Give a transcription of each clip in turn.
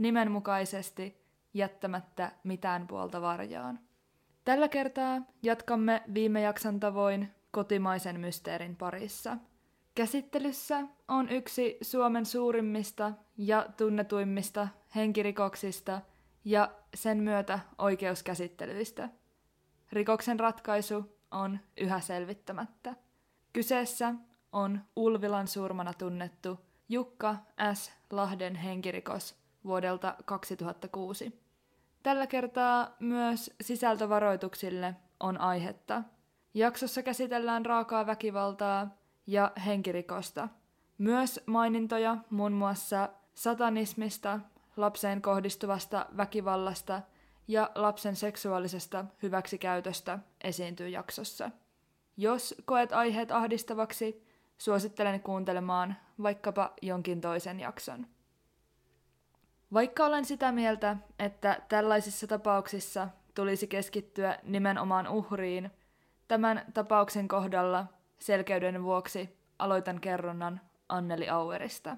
nimenmukaisesti jättämättä mitään puolta varjaan. Tällä kertaa jatkamme viime jakson tavoin kotimaisen mysteerin parissa. Käsittelyssä on yksi Suomen suurimmista ja tunnetuimmista henkirikoksista ja sen myötä oikeuskäsittelyistä. Rikoksen ratkaisu on yhä selvittämättä. Kyseessä on Ulvilan surmana tunnettu Jukka S. Lahden henkirikos vuodelta 2006. Tällä kertaa myös sisältövaroituksille on aihetta. Jaksossa käsitellään raakaa väkivaltaa ja henkirikosta. Myös mainintoja muun muassa satanismista, lapseen kohdistuvasta väkivallasta ja lapsen seksuaalisesta hyväksikäytöstä esiintyy jaksossa. Jos koet aiheet ahdistavaksi, suosittelen kuuntelemaan vaikkapa jonkin toisen jakson. Vaikka olen sitä mieltä, että tällaisissa tapauksissa tulisi keskittyä nimenomaan uhriin, tämän tapauksen kohdalla selkeyden vuoksi aloitan kerronnan Anneli Auerista.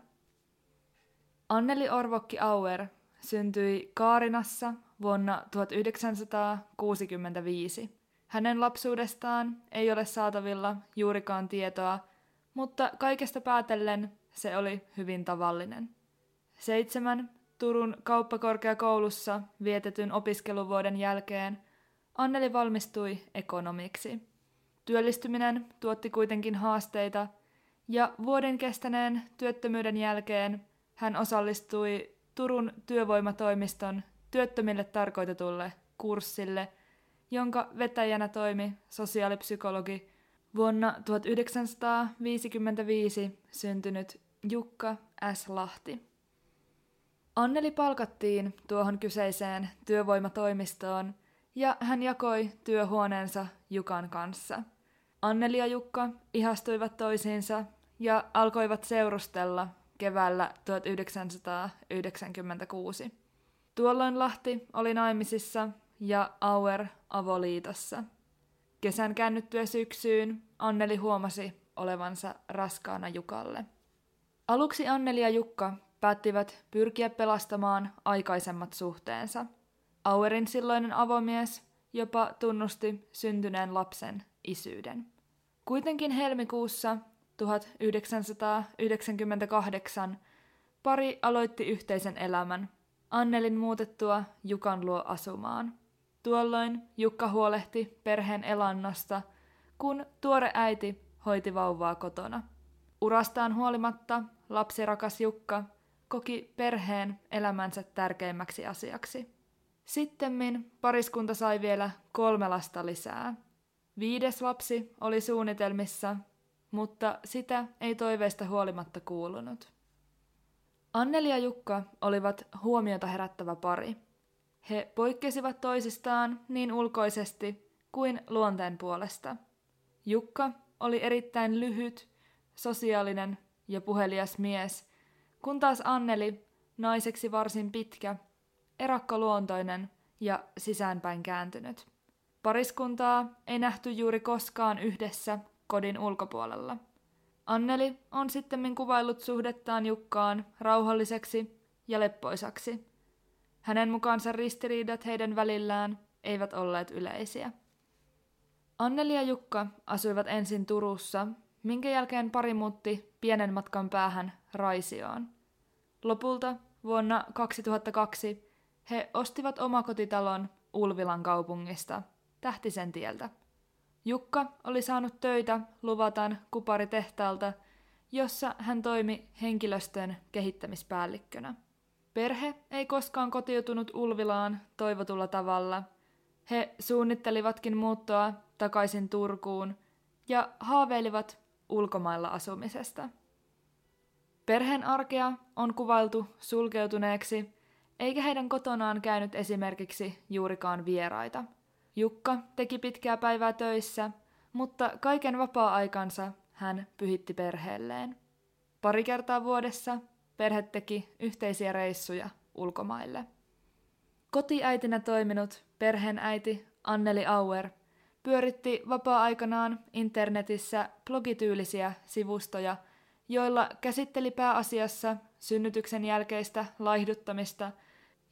Anneli Orvokki Auer syntyi Kaarinassa vuonna 1965. Hänen lapsuudestaan ei ole saatavilla juurikaan tietoa, mutta kaikesta päätellen se oli hyvin tavallinen. Seitsemän Turun kauppakorkeakoulussa vietetyn opiskeluvuoden jälkeen Anneli valmistui ekonomiksi. Työllistyminen tuotti kuitenkin haasteita, ja vuoden kestäneen työttömyyden jälkeen hän osallistui Turun työvoimatoimiston työttömille tarkoitetulle kurssille, jonka vetäjänä toimi sosiaalipsykologi vuonna 1955 syntynyt Jukka S. Lahti. Anneli palkattiin tuohon kyseiseen työvoimatoimistoon ja hän jakoi työhuoneensa Jukan kanssa. Anneli ja Jukka ihastuivat toisiinsa ja alkoivat seurustella keväällä 1996. Tuolloin Lahti oli naimisissa ja Auer avoliitossa. Kesän käännyttyä syksyyn Anneli huomasi olevansa raskaana Jukalle. Aluksi Anneli ja Jukka päättivät pyrkiä pelastamaan aikaisemmat suhteensa. Auerin silloinen avomies jopa tunnusti syntyneen lapsen isyyden. Kuitenkin helmikuussa 1998 pari aloitti yhteisen elämän Annelin muutettua Jukan luo asumaan. Tuolloin Jukka huolehti perheen elannosta, kun tuore äiti hoiti vauvaa kotona. Urastaan huolimatta lapsirakas Jukka koki perheen elämänsä tärkeimmäksi asiaksi. Sittemmin pariskunta sai vielä kolme lasta lisää. Viides lapsi oli suunnitelmissa, mutta sitä ei toiveista huolimatta kuulunut. Anneli ja Jukka olivat huomiota herättävä pari. He poikkesivat toisistaan niin ulkoisesti kuin luonteen puolesta. Jukka oli erittäin lyhyt, sosiaalinen ja puhelias mies – kun taas Anneli, naiseksi varsin pitkä, erakkoluontoinen ja sisäänpäin kääntynyt. Pariskuntaa ei nähty juuri koskaan yhdessä kodin ulkopuolella. Anneli on sitten kuvaillut suhdettaan Jukkaan rauhalliseksi ja leppoisaksi. Hänen mukaansa ristiriidat heidän välillään eivät olleet yleisiä. Anneli ja Jukka asuivat ensin Turussa minkä jälkeen pari muutti pienen matkan päähän Raisioon. Lopulta vuonna 2002 he ostivat omakotitalon Ulvilan kaupungista, Tähtisen tieltä. Jukka oli saanut töitä luvatan kuparitehtaalta, jossa hän toimi henkilöstön kehittämispäällikkönä. Perhe ei koskaan kotiutunut Ulvilaan toivotulla tavalla. He suunnittelivatkin muuttoa takaisin Turkuun ja haaveilivat ulkomailla asumisesta. Perheen arkea on kuvailtu sulkeutuneeksi, eikä heidän kotonaan käynyt esimerkiksi juurikaan vieraita. Jukka teki pitkää päivää töissä, mutta kaiken vapaa-aikansa hän pyhitti perheelleen. Pari kertaa vuodessa perhe teki yhteisiä reissuja ulkomaille. Kotiäitinä toiminut perheenäiti Anneli Auer pyöritti vapaa-aikanaan internetissä blogityylisiä sivustoja, joilla käsitteli pääasiassa synnytyksen jälkeistä laihduttamista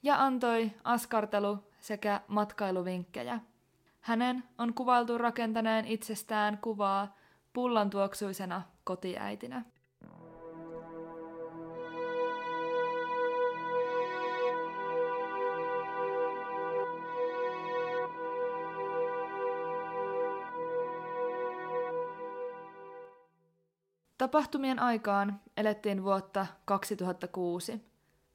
ja antoi askartelu- sekä matkailuvinkkejä. Hänen on kuvailtu rakentaneen itsestään kuvaa pullantuoksuisena kotiäitinä. Tapahtumien aikaan elettiin vuotta 2006.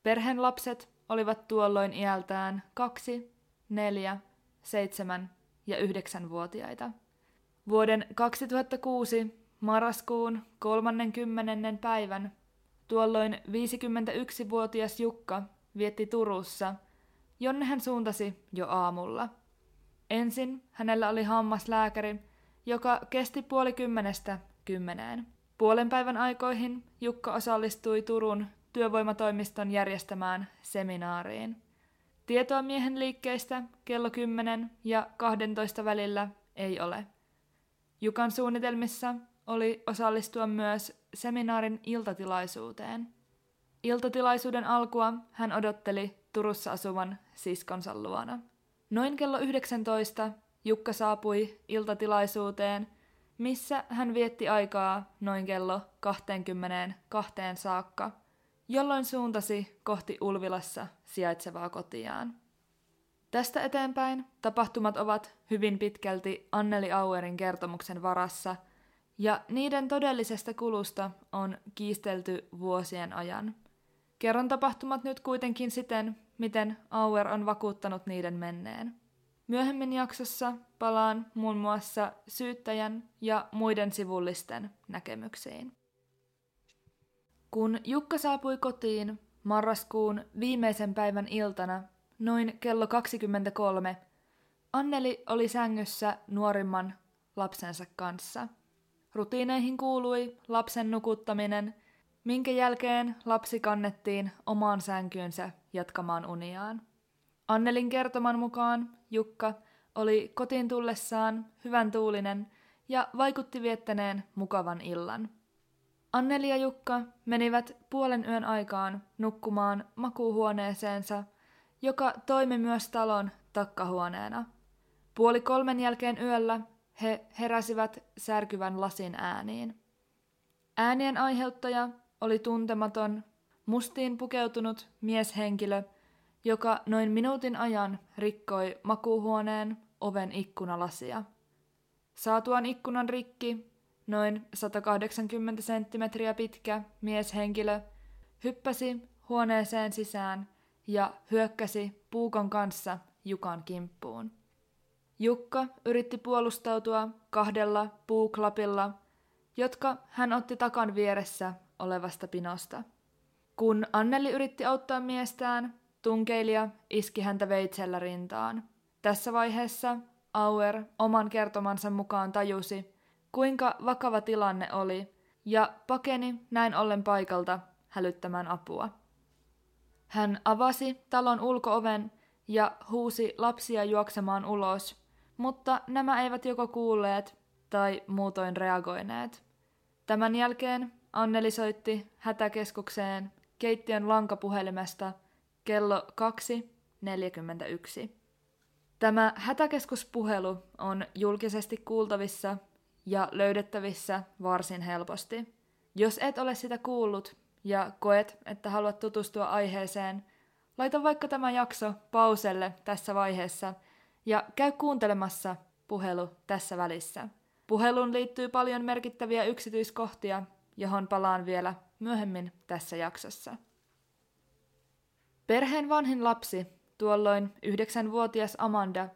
Perheen lapset olivat tuolloin iältään kaksi, neljä, seitsemän ja yhdeksänvuotiaita. Vuoden 2006 marraskuun 30. päivän tuolloin 51-vuotias Jukka vietti Turussa, jonne hän suuntasi jo aamulla. Ensin hänellä oli hammaslääkäri, joka kesti puoli kymmenestä kymmeneen. Puolen päivän aikoihin Jukka osallistui Turun työvoimatoimiston järjestämään seminaariin. Tietoa miehen liikkeistä kello 10 ja 12 välillä ei ole. Jukan suunnitelmissa oli osallistua myös seminaarin iltatilaisuuteen. Iltatilaisuuden alkua hän odotteli Turussa asuvan siskonsa luona. Noin kello 19 Jukka saapui iltatilaisuuteen, missä hän vietti aikaa noin kello 22 saakka – jolloin suuntasi kohti Ulvilassa sijaitsevaa kotiaan. Tästä eteenpäin tapahtumat ovat hyvin pitkälti Anneli Auerin kertomuksen varassa, ja niiden todellisesta kulusta on kiistelty vuosien ajan. Kerron tapahtumat nyt kuitenkin siten, miten Auer on vakuuttanut niiden menneen. Myöhemmin jaksossa palaan muun muassa syyttäjän ja muiden sivullisten näkemyksiin. Kun Jukka saapui kotiin marraskuun viimeisen päivän iltana, noin kello 23, Anneli oli sängyssä nuorimman lapsensa kanssa. Rutiineihin kuului lapsen nukuttaminen, minkä jälkeen lapsi kannettiin omaan sänkyynsä jatkamaan uniaan. Annelin kertoman mukaan Jukka oli kotiin tullessaan hyvän tuulinen ja vaikutti viettäneen mukavan illan. Anneli ja Jukka menivät puolen yön aikaan nukkumaan makuuhuoneeseensa, joka toimi myös talon takkahuoneena. Puoli kolmen jälkeen yöllä he heräsivät särkyvän lasin ääniin. Äänien aiheuttaja oli tuntematon, mustiin pukeutunut mieshenkilö, joka noin minuutin ajan rikkoi makuuhuoneen oven ikkunalasia. Saatuaan ikkunan rikki, noin 180 senttimetriä pitkä mieshenkilö hyppäsi huoneeseen sisään ja hyökkäsi puukon kanssa Jukan kimppuun. Jukka yritti puolustautua kahdella puuklapilla, jotka hän otti takan vieressä olevasta pinosta. Kun Anneli yritti auttaa miestään, tunkeilija iski häntä veitsellä rintaan. Tässä vaiheessa Auer oman kertomansa mukaan tajusi, kuinka vakava tilanne oli, ja pakeni näin ollen paikalta hälyttämään apua. Hän avasi talon ulkooven ja huusi lapsia juoksemaan ulos, mutta nämä eivät joko kuulleet tai muutoin reagoineet. Tämän jälkeen Anneli soitti hätäkeskukseen keittiön lankapuhelimesta kello 2.41. Tämä hätäkeskuspuhelu on julkisesti kuultavissa ja löydettävissä varsin helposti. Jos et ole sitä kuullut ja koet, että haluat tutustua aiheeseen, laita vaikka tämä jakso pauselle tässä vaiheessa ja käy kuuntelemassa puhelu tässä välissä. Puhelun liittyy paljon merkittäviä yksityiskohtia, johon palaan vielä myöhemmin tässä jaksossa. Perheen vanhin lapsi, tuolloin yhdeksänvuotias Amanda,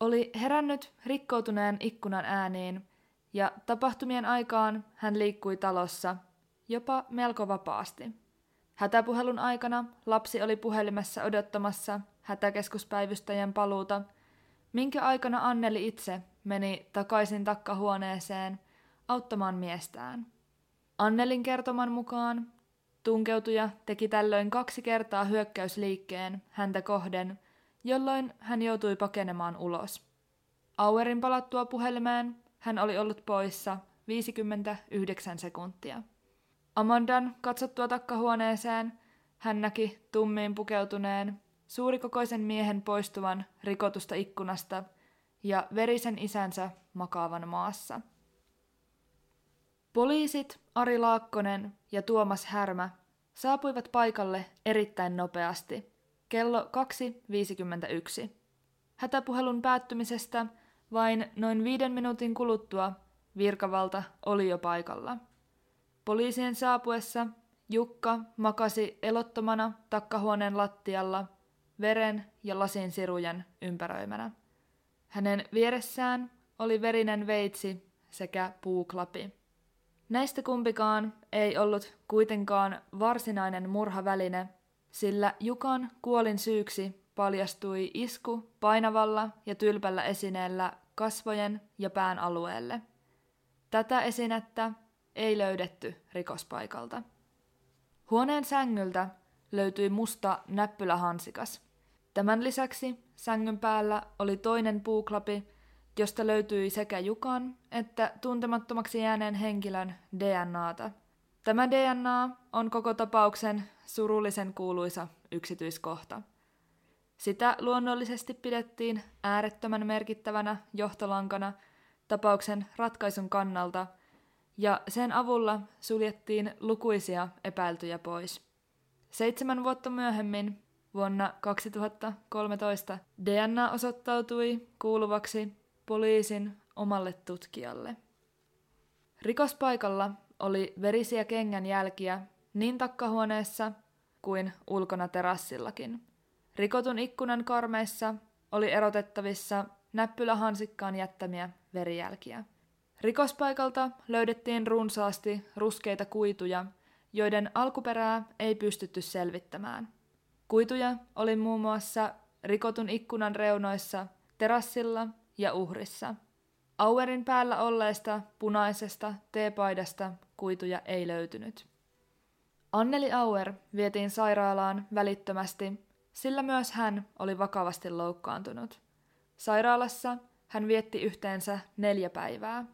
oli herännyt rikkoutuneen ikkunan ääniin ja tapahtumien aikaan hän liikkui talossa, jopa melko vapaasti. Hätäpuhelun aikana lapsi oli puhelimessa odottamassa hätäkeskuspäivystäjän paluuta, minkä aikana Anneli itse meni takaisin takkahuoneeseen auttamaan miestään. Annelin kertoman mukaan tunkeutuja teki tällöin kaksi kertaa hyökkäysliikkeen häntä kohden, jolloin hän joutui pakenemaan ulos. Auerin palattua puhelimeen hän oli ollut poissa 59 sekuntia. Amandan katsottua takkahuoneeseen hän näki tummiin pukeutuneen, suurikokoisen miehen poistuvan rikotusta ikkunasta ja verisen isänsä makaavan maassa. Poliisit Ari Laakkonen ja Tuomas Härmä saapuivat paikalle erittäin nopeasti, kello 2.51. Hätäpuhelun päättymisestä vain noin viiden minuutin kuluttua virkavalta oli jo paikalla. Poliisien saapuessa Jukka makasi elottomana takkahuoneen lattialla, veren ja lasin sirujen ympäröimänä. Hänen vieressään oli verinen veitsi sekä puuklapi. Näistä kumpikaan ei ollut kuitenkaan varsinainen murhaväline, sillä Jukan kuolin syyksi paljastui isku painavalla ja tylpällä esineellä kasvojen ja pään alueelle. Tätä esinettä ei löydetty rikospaikalta. Huoneen sängyltä löytyi musta näppylähansikas. Tämän lisäksi sängyn päällä oli toinen puuklapi, josta löytyi sekä Jukan että tuntemattomaksi jääneen henkilön DNAta. Tämä DNA on koko tapauksen surullisen kuuluisa yksityiskohta. Sitä luonnollisesti pidettiin äärettömän merkittävänä johtolankana tapauksen ratkaisun kannalta, ja sen avulla suljettiin lukuisia epäiltyjä pois. Seitsemän vuotta myöhemmin, vuonna 2013, DNA osoittautui kuuluvaksi poliisin omalle tutkijalle. Rikospaikalla oli verisiä kengän jälkiä niin takkahuoneessa kuin ulkona terassillakin. Rikotun ikkunan karmeissa oli erotettavissa näppylähansikkaan jättämiä verijälkiä. Rikospaikalta löydettiin runsaasti ruskeita kuituja, joiden alkuperää ei pystytty selvittämään. Kuituja oli muun muassa rikotun ikkunan reunoissa, terassilla ja uhrissa. Auerin päällä olleesta punaisesta teepaidasta kuituja ei löytynyt. Anneli Auer vietiin sairaalaan välittömästi, sillä myös hän oli vakavasti loukkaantunut. Sairaalassa hän vietti yhteensä neljä päivää.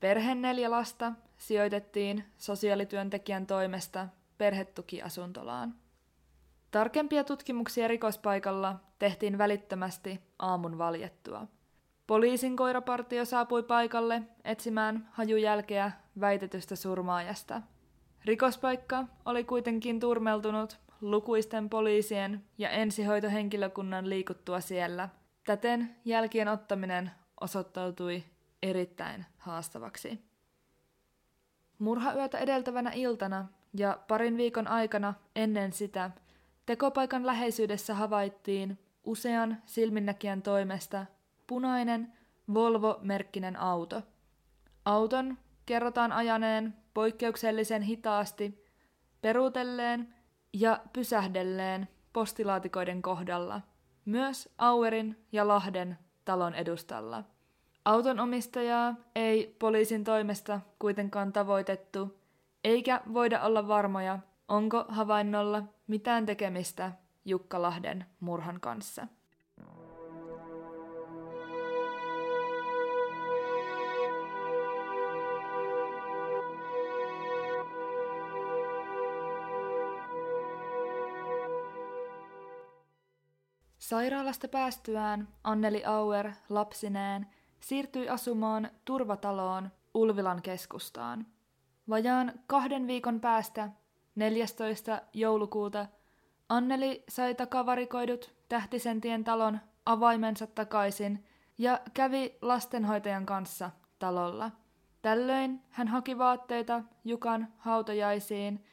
Perheen neljä lasta sijoitettiin sosiaalityöntekijän toimesta perhetukiasuntolaan. Tarkempia tutkimuksia rikospaikalla tehtiin välittömästi aamun valjettua. Poliisin koirapartio saapui paikalle etsimään hajujälkeä väitetystä surmaajasta. Rikospaikka oli kuitenkin turmeltunut lukuisten poliisien ja ensihoitohenkilökunnan liikuttua siellä. Täten jälkien ottaminen osoittautui erittäin haastavaksi. Murhayötä edeltävänä iltana ja parin viikon aikana ennen sitä tekopaikan läheisyydessä havaittiin usean silminnäkijän toimesta punainen Volvo-merkkinen auto. Auton kerrotaan ajaneen poikkeuksellisen hitaasti, peruutelleen ja pysähdelleen postilaatikoiden kohdalla, myös Auerin ja Lahden talon edustalla. Auton omistajaa ei poliisin toimesta kuitenkaan tavoitettu, eikä voida olla varmoja, onko havainnolla mitään tekemistä Jukka Lahden murhan kanssa. Sairaalasta päästyään Anneli Auer lapsineen siirtyi asumaan turvataloon Ulvilan keskustaan. Vajaan kahden viikon päästä 14. joulukuuta Anneli sai takavarikoidut Tähtisentien talon avaimensa takaisin ja kävi lastenhoitajan kanssa talolla. Tällöin hän haki vaatteita Jukan hautajaisiin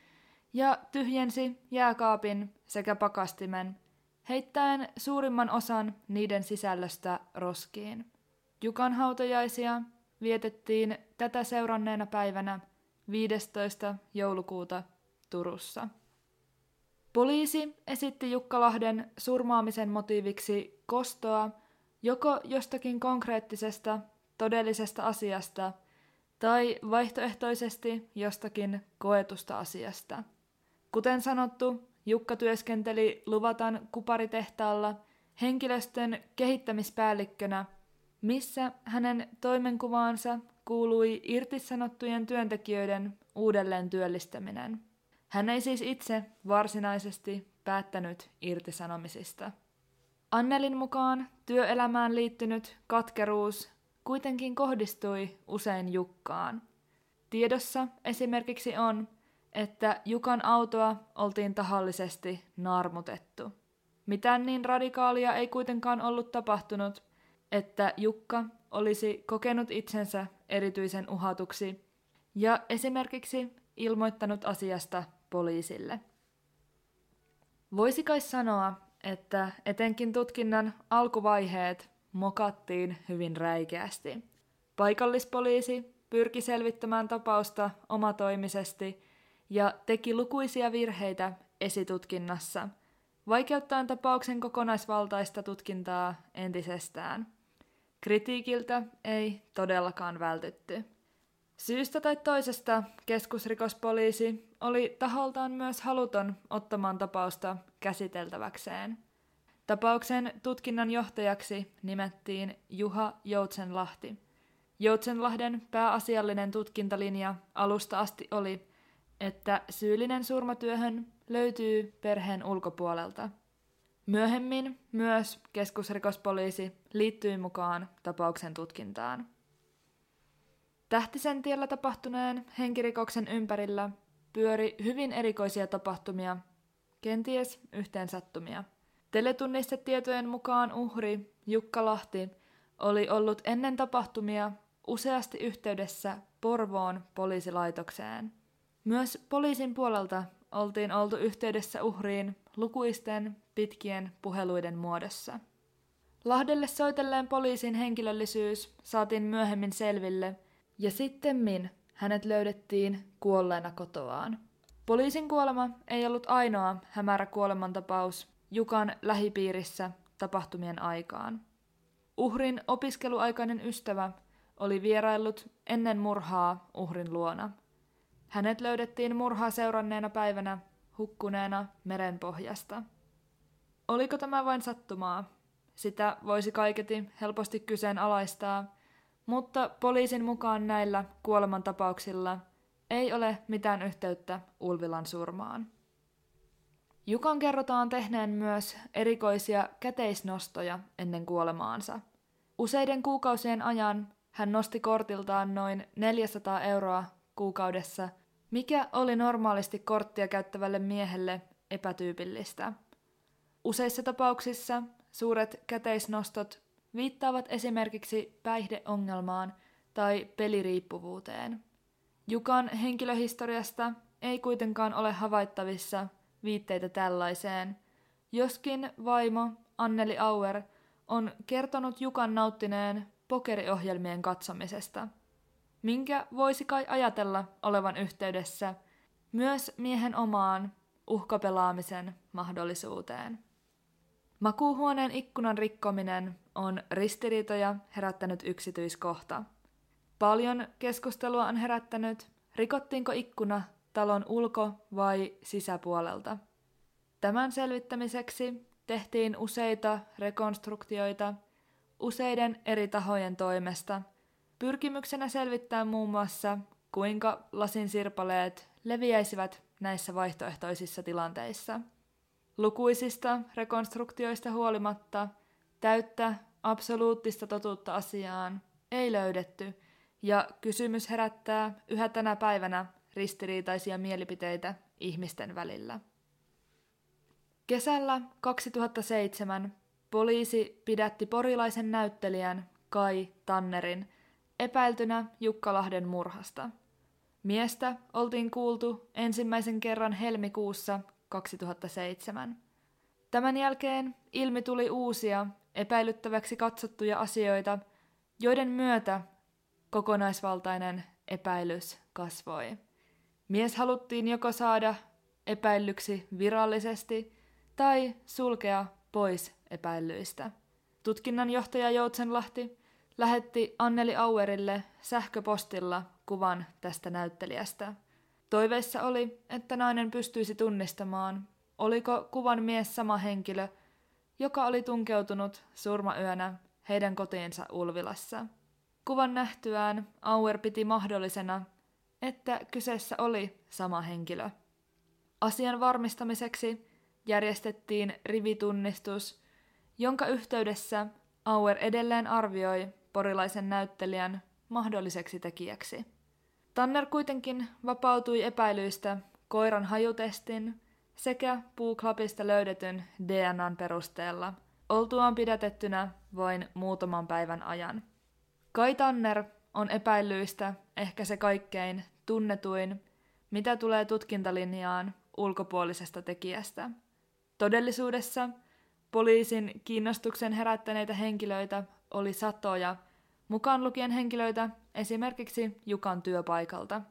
ja tyhjensi jääkaapin sekä pakastimen – heittäen suurimman osan niiden sisällöstä roskiin. Jukan hautajaisia vietettiin tätä seuranneena päivänä 15. joulukuuta Turussa. Poliisi esitti Jukkalahden surmaamisen motiiviksi kostoa joko jostakin konkreettisesta, todellisesta asiasta tai vaihtoehtoisesti jostakin koetusta asiasta. Kuten sanottu, Jukka työskenteli Luvatan kuparitehtaalla henkilöstön kehittämispäällikkönä, missä hänen toimenkuvaansa kuului irtisanottujen työntekijöiden uudelleen työllistäminen. Hän ei siis itse varsinaisesti päättänyt irtisanomisista. Annelin mukaan työelämään liittynyt katkeruus kuitenkin kohdistui usein Jukkaan. Tiedossa esimerkiksi on, että Jukan autoa oltiin tahallisesti naarmutettu. Mitään niin radikaalia ei kuitenkaan ollut tapahtunut, että Jukka olisi kokenut itsensä erityisen uhatuksi ja esimerkiksi ilmoittanut asiasta poliisille. Voisi kai sanoa, että etenkin tutkinnan alkuvaiheet mokattiin hyvin räikeästi. Paikallispoliisi pyrki selvittämään tapausta omatoimisesti ja teki lukuisia virheitä esitutkinnassa, vaikeuttaen tapauksen kokonaisvaltaista tutkintaa entisestään. Kritiikiltä ei todellakaan vältytty. Syystä tai toisesta keskusrikospoliisi oli taholtaan myös haluton ottamaan tapausta käsiteltäväkseen. Tapauksen tutkinnan johtajaksi nimettiin Juha Joutsenlahti. Joutsenlahden pääasiallinen tutkintalinja alusta asti oli, että syyllinen surmatyöhön löytyy perheen ulkopuolelta. Myöhemmin myös keskusrikospoliisi liittyi mukaan tapauksen tutkintaan. Tähtisen tiellä tapahtuneen henkirikoksen ympärillä pyöri hyvin erikoisia tapahtumia, kenties yhteensattumia. Teletunnistetietojen mukaan uhri Jukka Lahti oli ollut ennen tapahtumia useasti yhteydessä Porvoon poliisilaitokseen. Myös poliisin puolelta oltiin oltu yhteydessä uhriin lukuisten pitkien puheluiden muodossa. Lahdelle soitelleen poliisin henkilöllisyys saatiin myöhemmin selville – ja sittemmin hänet löydettiin kuolleena kotoaan. Poliisin kuolema ei ollut ainoa hämärä kuolemantapaus Jukan lähipiirissä tapahtumien aikaan. Uhrin opiskeluaikainen ystävä oli vieraillut ennen murhaa uhrin luona. Hänet löydettiin murhaa seuranneena päivänä hukkuneena merenpohjasta. Oliko tämä vain sattumaa? Sitä voisi kaiketi helposti kyseenalaistaa – mutta poliisin mukaan näillä kuolemantapauksilla ei ole mitään yhteyttä Ulvilan surmaan. Jukan kerrotaan tehneen myös erikoisia käteisnostoja ennen kuolemaansa. Useiden kuukausien ajan hän nosti kortiltaan noin 400 euroa kuukaudessa, mikä oli normaalisti korttia käyttävälle miehelle epätyypillistä. Useissa tapauksissa suuret käteisnostot viittaavat esimerkiksi päihdeongelmaan tai peliriippuvuuteen. Jukan henkilöhistoriasta ei kuitenkaan ole havaittavissa viitteitä tällaiseen, joskin vaimo Anneli Auer on kertonut Jukan nauttineen pokeriohjelmien katsomisesta, minkä voisi kai ajatella olevan yhteydessä myös miehen omaan uhkapelaamisen mahdollisuuteen. Makuuhuoneen ikkunan rikkominen on ristiriitoja herättänyt yksityiskohta. Paljon keskustelua on herättänyt, rikottiinko ikkuna talon ulko- vai sisäpuolelta. Tämän selvittämiseksi tehtiin useita rekonstruktioita useiden eri tahojen toimesta, pyrkimyksenä selvittää muun muassa, kuinka lasin sirpaleet leviäisivät näissä vaihtoehtoisissa tilanteissa – Lukuisista rekonstruktioista huolimatta täyttä absoluuttista totuutta asiaan ei löydetty, ja kysymys herättää yhä tänä päivänä ristiriitaisia mielipiteitä ihmisten välillä. Kesällä 2007 poliisi pidätti porilaisen näyttelijän Kai Tannerin epäiltynä Jukkalahden murhasta. Miestä oltiin kuultu ensimmäisen kerran helmikuussa 2007. Tämän jälkeen ilmi tuli uusia, epäilyttäväksi katsottuja asioita, joiden myötä kokonaisvaltainen epäilys kasvoi. Mies haluttiin joko saada epäillyksi virallisesti tai sulkea pois epäillyistä. Tutkinnanjohtaja Joutsenlahti lähetti Anneli Auerille sähköpostilla kuvan tästä näyttelijästä. Toiveissa oli, että nainen pystyisi tunnistamaan, oliko kuvan mies sama henkilö, joka oli tunkeutunut surmayönä heidän kotiinsa Ulvilassa. Kuvan nähtyään Auer piti mahdollisena, että kyseessä oli sama henkilö. Asian varmistamiseksi järjestettiin rivitunnistus, jonka yhteydessä Auer edelleen arvioi porilaisen näyttelijän mahdolliseksi tekijäksi. Tanner kuitenkin vapautui epäilyistä koiran hajutestin sekä puuklapista löydetyn DNAn perusteella, oltuaan pidätettynä vain muutaman päivän ajan. Kai Tanner on epäilyistä ehkä se kaikkein tunnetuin, mitä tulee tutkintalinjaan ulkopuolisesta tekijästä. Todellisuudessa poliisin kiinnostuksen herättäneitä henkilöitä oli satoja, mukaan lukien henkilöitä esimerkiksi Jukan työpaikalta.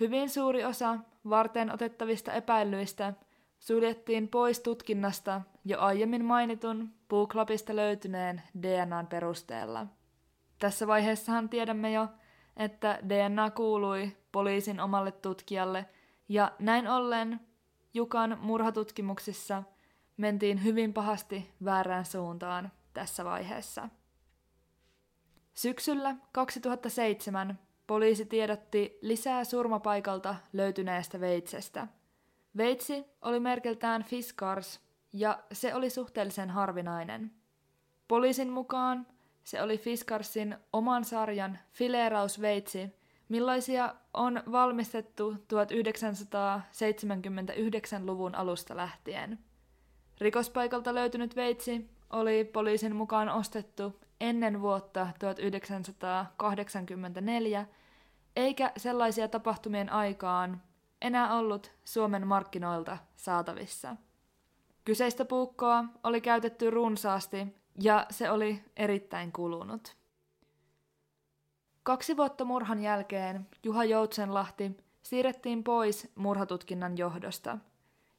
Hyvin suuri osa varten otettavista epäilyistä suljettiin pois tutkinnasta jo aiemmin mainitun puuklapista löytyneen DNAn perusteella. Tässä vaiheessahan tiedämme jo, että DNA kuului poliisin omalle tutkijalle, ja näin ollen Jukan murhatutkimuksissa mentiin hyvin pahasti väärään suuntaan tässä vaiheessa. Syksyllä 2007 poliisi tiedotti lisää surmapaikalta löytyneestä veitsestä. Veitsi oli merkeltään Fiskars ja se oli suhteellisen harvinainen. Poliisin mukaan se oli Fiskarsin oman sarjan fileerausveitsi, millaisia on valmistettu 1979-luvun alusta lähtien. Rikospaikalta löytynyt veitsi oli poliisin mukaan ostettu ennen vuotta 1984, eikä sellaisia tapahtumien aikaan enää ollut Suomen markkinoilta saatavissa. Kyseistä puukkoa oli käytetty runsaasti ja se oli erittäin kulunut. Kaksi vuotta murhan jälkeen Juha Joutsenlahti siirrettiin pois murhatutkinnan johdosta.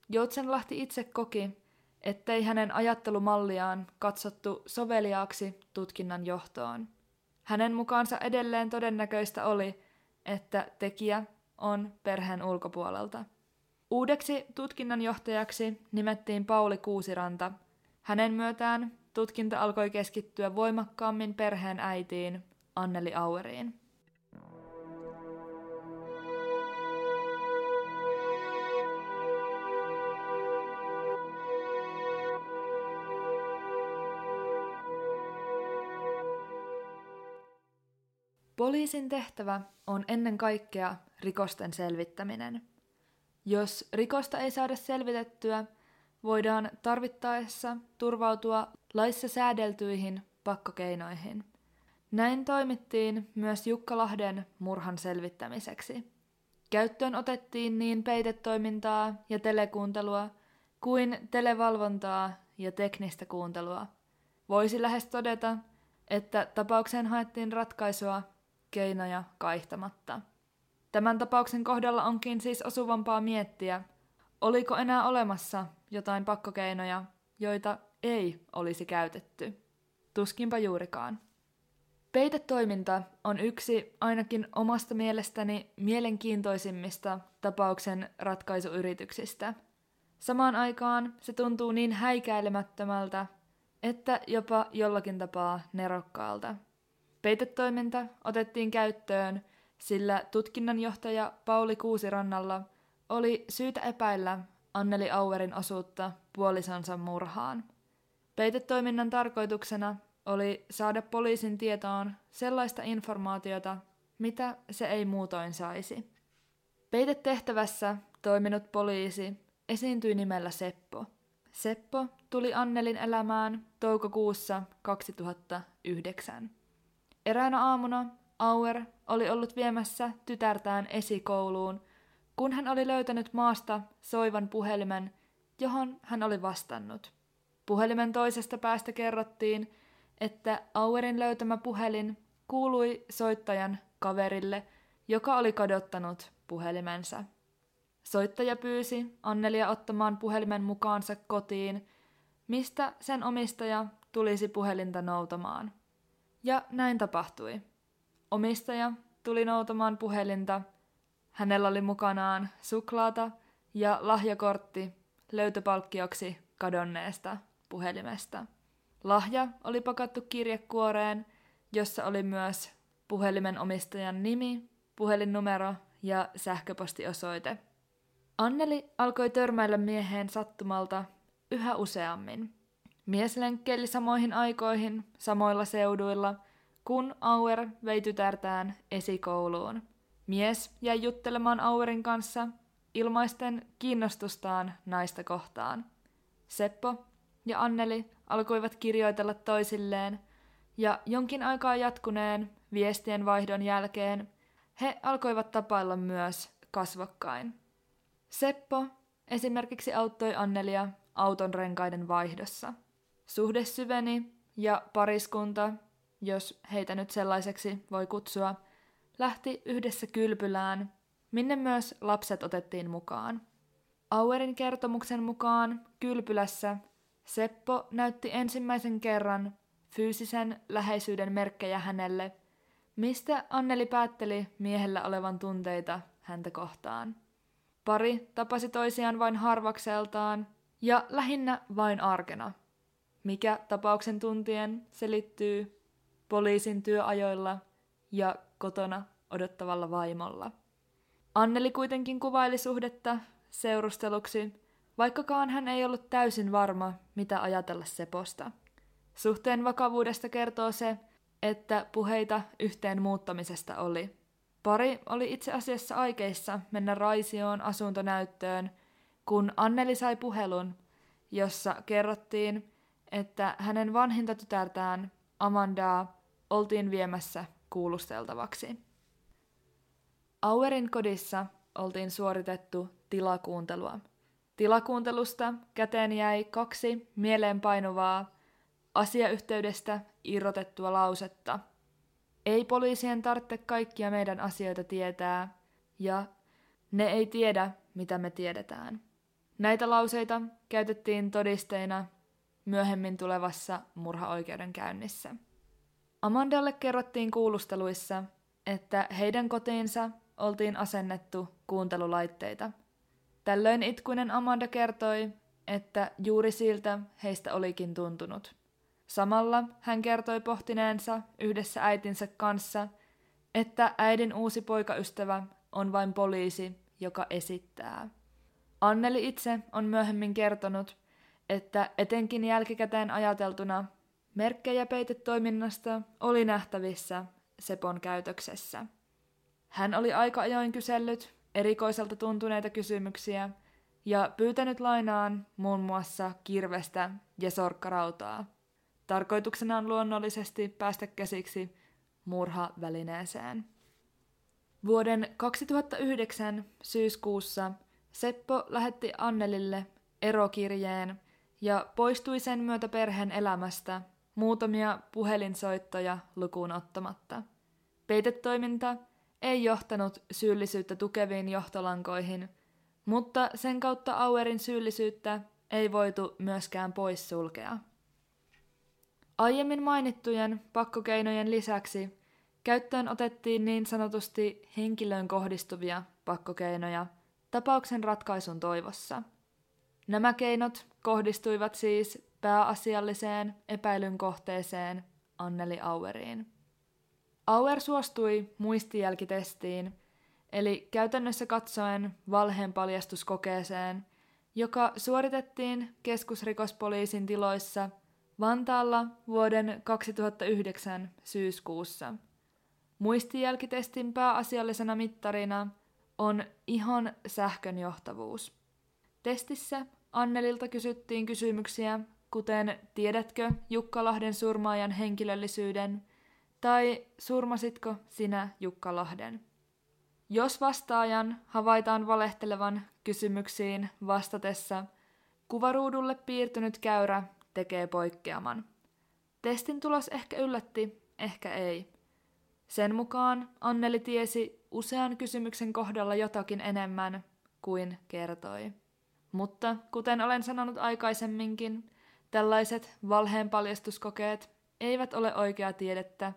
Joutsenlahti itse koki, ettei hänen ajattelumalliaan katsottu soveliaaksi tutkinnan johtoon. Hänen mukaansa edelleen todennäköistä oli, että tekijä on perheen ulkopuolelta. Uudeksi tutkinnanjohtajaksi nimettiin Pauli Kuusiranta. Hänen myötään tutkinta alkoi keskittyä voimakkaammin perheen äitiin, Anneli Aueriin. Poliisin tehtävä on ennen kaikkea rikosten selvittäminen. Jos rikosta ei saada selvitettyä, voidaan tarvittaessa turvautua laissa säädeltyihin pakkokeinoihin. Näin toimittiin myös Jukkalahden murhan selvittämiseksi. Käyttöön otettiin niin peitetoimintaa ja telekuuntelua kuin televalvontaa ja teknistä kuuntelua. Voisi lähes todeta, että tapaukseen haettiin ratkaisua keinoja kaihtamatta. Tämän tapauksen kohdalla onkin siis osuvampaa miettiä, oliko enää olemassa jotain pakkokeinoja, joita ei olisi käytetty. Tuskinpa juurikaan. Peitetoiminta on yksi ainakin omasta mielestäni mielenkiintoisimmista tapauksen ratkaisuyrityksistä. Samaan aikaan se tuntuu niin häikäilemättömältä, että jopa jollakin tapaa nerokkaalta. Peitetoiminta otettiin käyttöön, sillä tutkinnanjohtaja Pauli Kuusirannalla oli syytä epäillä Anneli Auerin osuutta puolisonsa murhaan. Peitetoiminnan tarkoituksena oli saada poliisin tietoon sellaista informaatiota, mitä se ei muutoin saisi. Peitetehtävässä toiminut poliisi esiintyi nimellä Seppo. Seppo tuli Annelin elämään toukokuussa 2009. Eräänä aamuna Auer oli ollut viemässä tytärtään esikouluun, kun hän oli löytänyt maasta soivan puhelimen, johon hän oli vastannut. Puhelimen toisesta päästä kerrottiin, että Auerin löytämä puhelin kuului soittajan kaverille, joka oli kadottanut puhelimensa. Soittaja pyysi Annelia ottamaan puhelimen mukaansa kotiin, mistä sen omistaja tulisi puhelinta noutamaan. Ja näin tapahtui. Omistaja tuli noutamaan puhelinta. Hänellä oli mukanaan suklaata ja lahjakortti löytöpalkkioksi kadonneesta puhelimesta. Lahja oli pakattu kirjekuoreen, jossa oli myös puhelimen omistajan nimi, puhelinnumero ja sähköpostiosoite. Anneli alkoi törmäillä mieheen sattumalta yhä useammin. Mies lenkkeili samoihin aikoihin, samoilla seuduilla, kun Auer vei tytärtään esikouluun. Mies jäi juttelemaan Auerin kanssa, ilmaisten kiinnostustaan naista kohtaan. Seppo ja Anneli alkoivat kirjoitella toisilleen, ja jonkin aikaa jatkuneen viestien vaihdon jälkeen he alkoivat tapailla myös kasvokkain. Seppo esimerkiksi auttoi Annelia auton renkaiden vaihdossa. Suhde syveni ja pariskunta, jos heitä nyt sellaiseksi voi kutsua, lähti yhdessä kylpylään, minne myös lapset otettiin mukaan. Auerin kertomuksen mukaan kylpylässä Seppo näytti ensimmäisen kerran fyysisen läheisyyden merkkejä hänelle, mistä Anneli päätteli miehellä olevan tunteita häntä kohtaan. Pari tapasi toisiaan vain harvakseltaan ja lähinnä vain arkena, mikä tapauksen tuntien selittyy poliisin työajoilla ja kotona odottavalla vaimolla. Anneli kuitenkin kuvaili suhdetta seurusteluksi, vaikkakaan hän ei ollut täysin varma, mitä ajatella Seposta. Suhteen vakavuudesta kertoo se, että puheita yhteen muuttamisesta oli. Pari oli itse asiassa aikeissa mennä Raisioon asuntonäyttöön, kun Anneli sai puhelun, jossa kerrottiin, että hänen vanhinta tytärtään, Amandaa, oltiin viemässä kuulusteltavaksi. Auerin kodissa oltiin suoritettu tilakuuntelua. Tilakuuntelusta käteen jäi kaksi mieleenpainuvaa asiayhteydestä irrotettua lausetta. Ei poliisien tarvitse kaikkia meidän asioita tietää, ja ne ei tiedä, mitä me tiedetään. Näitä lauseita käytettiin todisteina myöhemmin tulevassa murhaoikeudenkäynnissä. Amandalle kerrottiin kuulusteluissa, että heidän kotiinsa oltiin asennettu kuuntelulaitteita. Tällöin itkuinen Amanda kertoi, että juuri siltä heistä olikin tuntunut. Samalla hän kertoi pohtineensa yhdessä äitinsä kanssa, että äidin uusi poikaystävä on vain poliisi, joka esittää. Anneli itse on myöhemmin kertonut, että etenkin jälkikäteen ajateltuna merkkejä peitetoiminnasta oli nähtävissä Sepon käytöksessä. Hän oli aika ajoin kysellyt erikoiselta tuntuneita kysymyksiä ja pyytänyt lainaan muun muassa kirvestä ja sorkkarautaa. Tarkoituksena on luonnollisesti päästä käsiksi murhavälineeseen. Vuoden 2009 syyskuussa Seppo lähetti Annelille erokirjeen ja poistui sen myötä perheen elämästä muutamia puhelinsoittoja lukuun ottamatta. Peitetoiminta ei johtanut syyllisyyttä tukeviin johtolankoihin, mutta sen kautta Auerin syyllisyyttä ei voitu myöskään poissulkea. Aiemmin mainittujen pakkokeinojen lisäksi käyttöön otettiin niin sanotusti henkilöön kohdistuvia pakkokeinoja tapauksen ratkaisun toivossa. Nämä keinot kohdistuivat siis pääasialliseen epäilyn kohteeseen Anneli Aueriin. Auer suostui muistijälkitestiin, eli käytännössä katsoen valheen paljastuskokeeseen, joka suoritettiin keskusrikospoliisin tiloissa Vantaalla vuoden 2009 syyskuussa. Muistijälkitestin pääasiallisena mittarina on ihon sähkönjohtavuus. Testissä Annelilta kysyttiin kysymyksiä, kuten tiedätkö Jukka Lahden surmaajan henkilöllisyyden – tai surmasitko sinä Jukka Lahden? Jos vastaajan havaitaan valehtelevan kysymyksiin vastatessa, kuvaruudulle piirtynyt käyrä tekee poikkeaman. Testin tulos ehkä yllätti, ehkä ei. Sen mukaan Anneli tiesi usean kysymyksen kohdalla jotakin enemmän kuin kertoi. Mutta kuten olen sanonut aikaisemminkin, tällaiset valheenpaljastuskokeet eivät ole oikeaa tiedettä,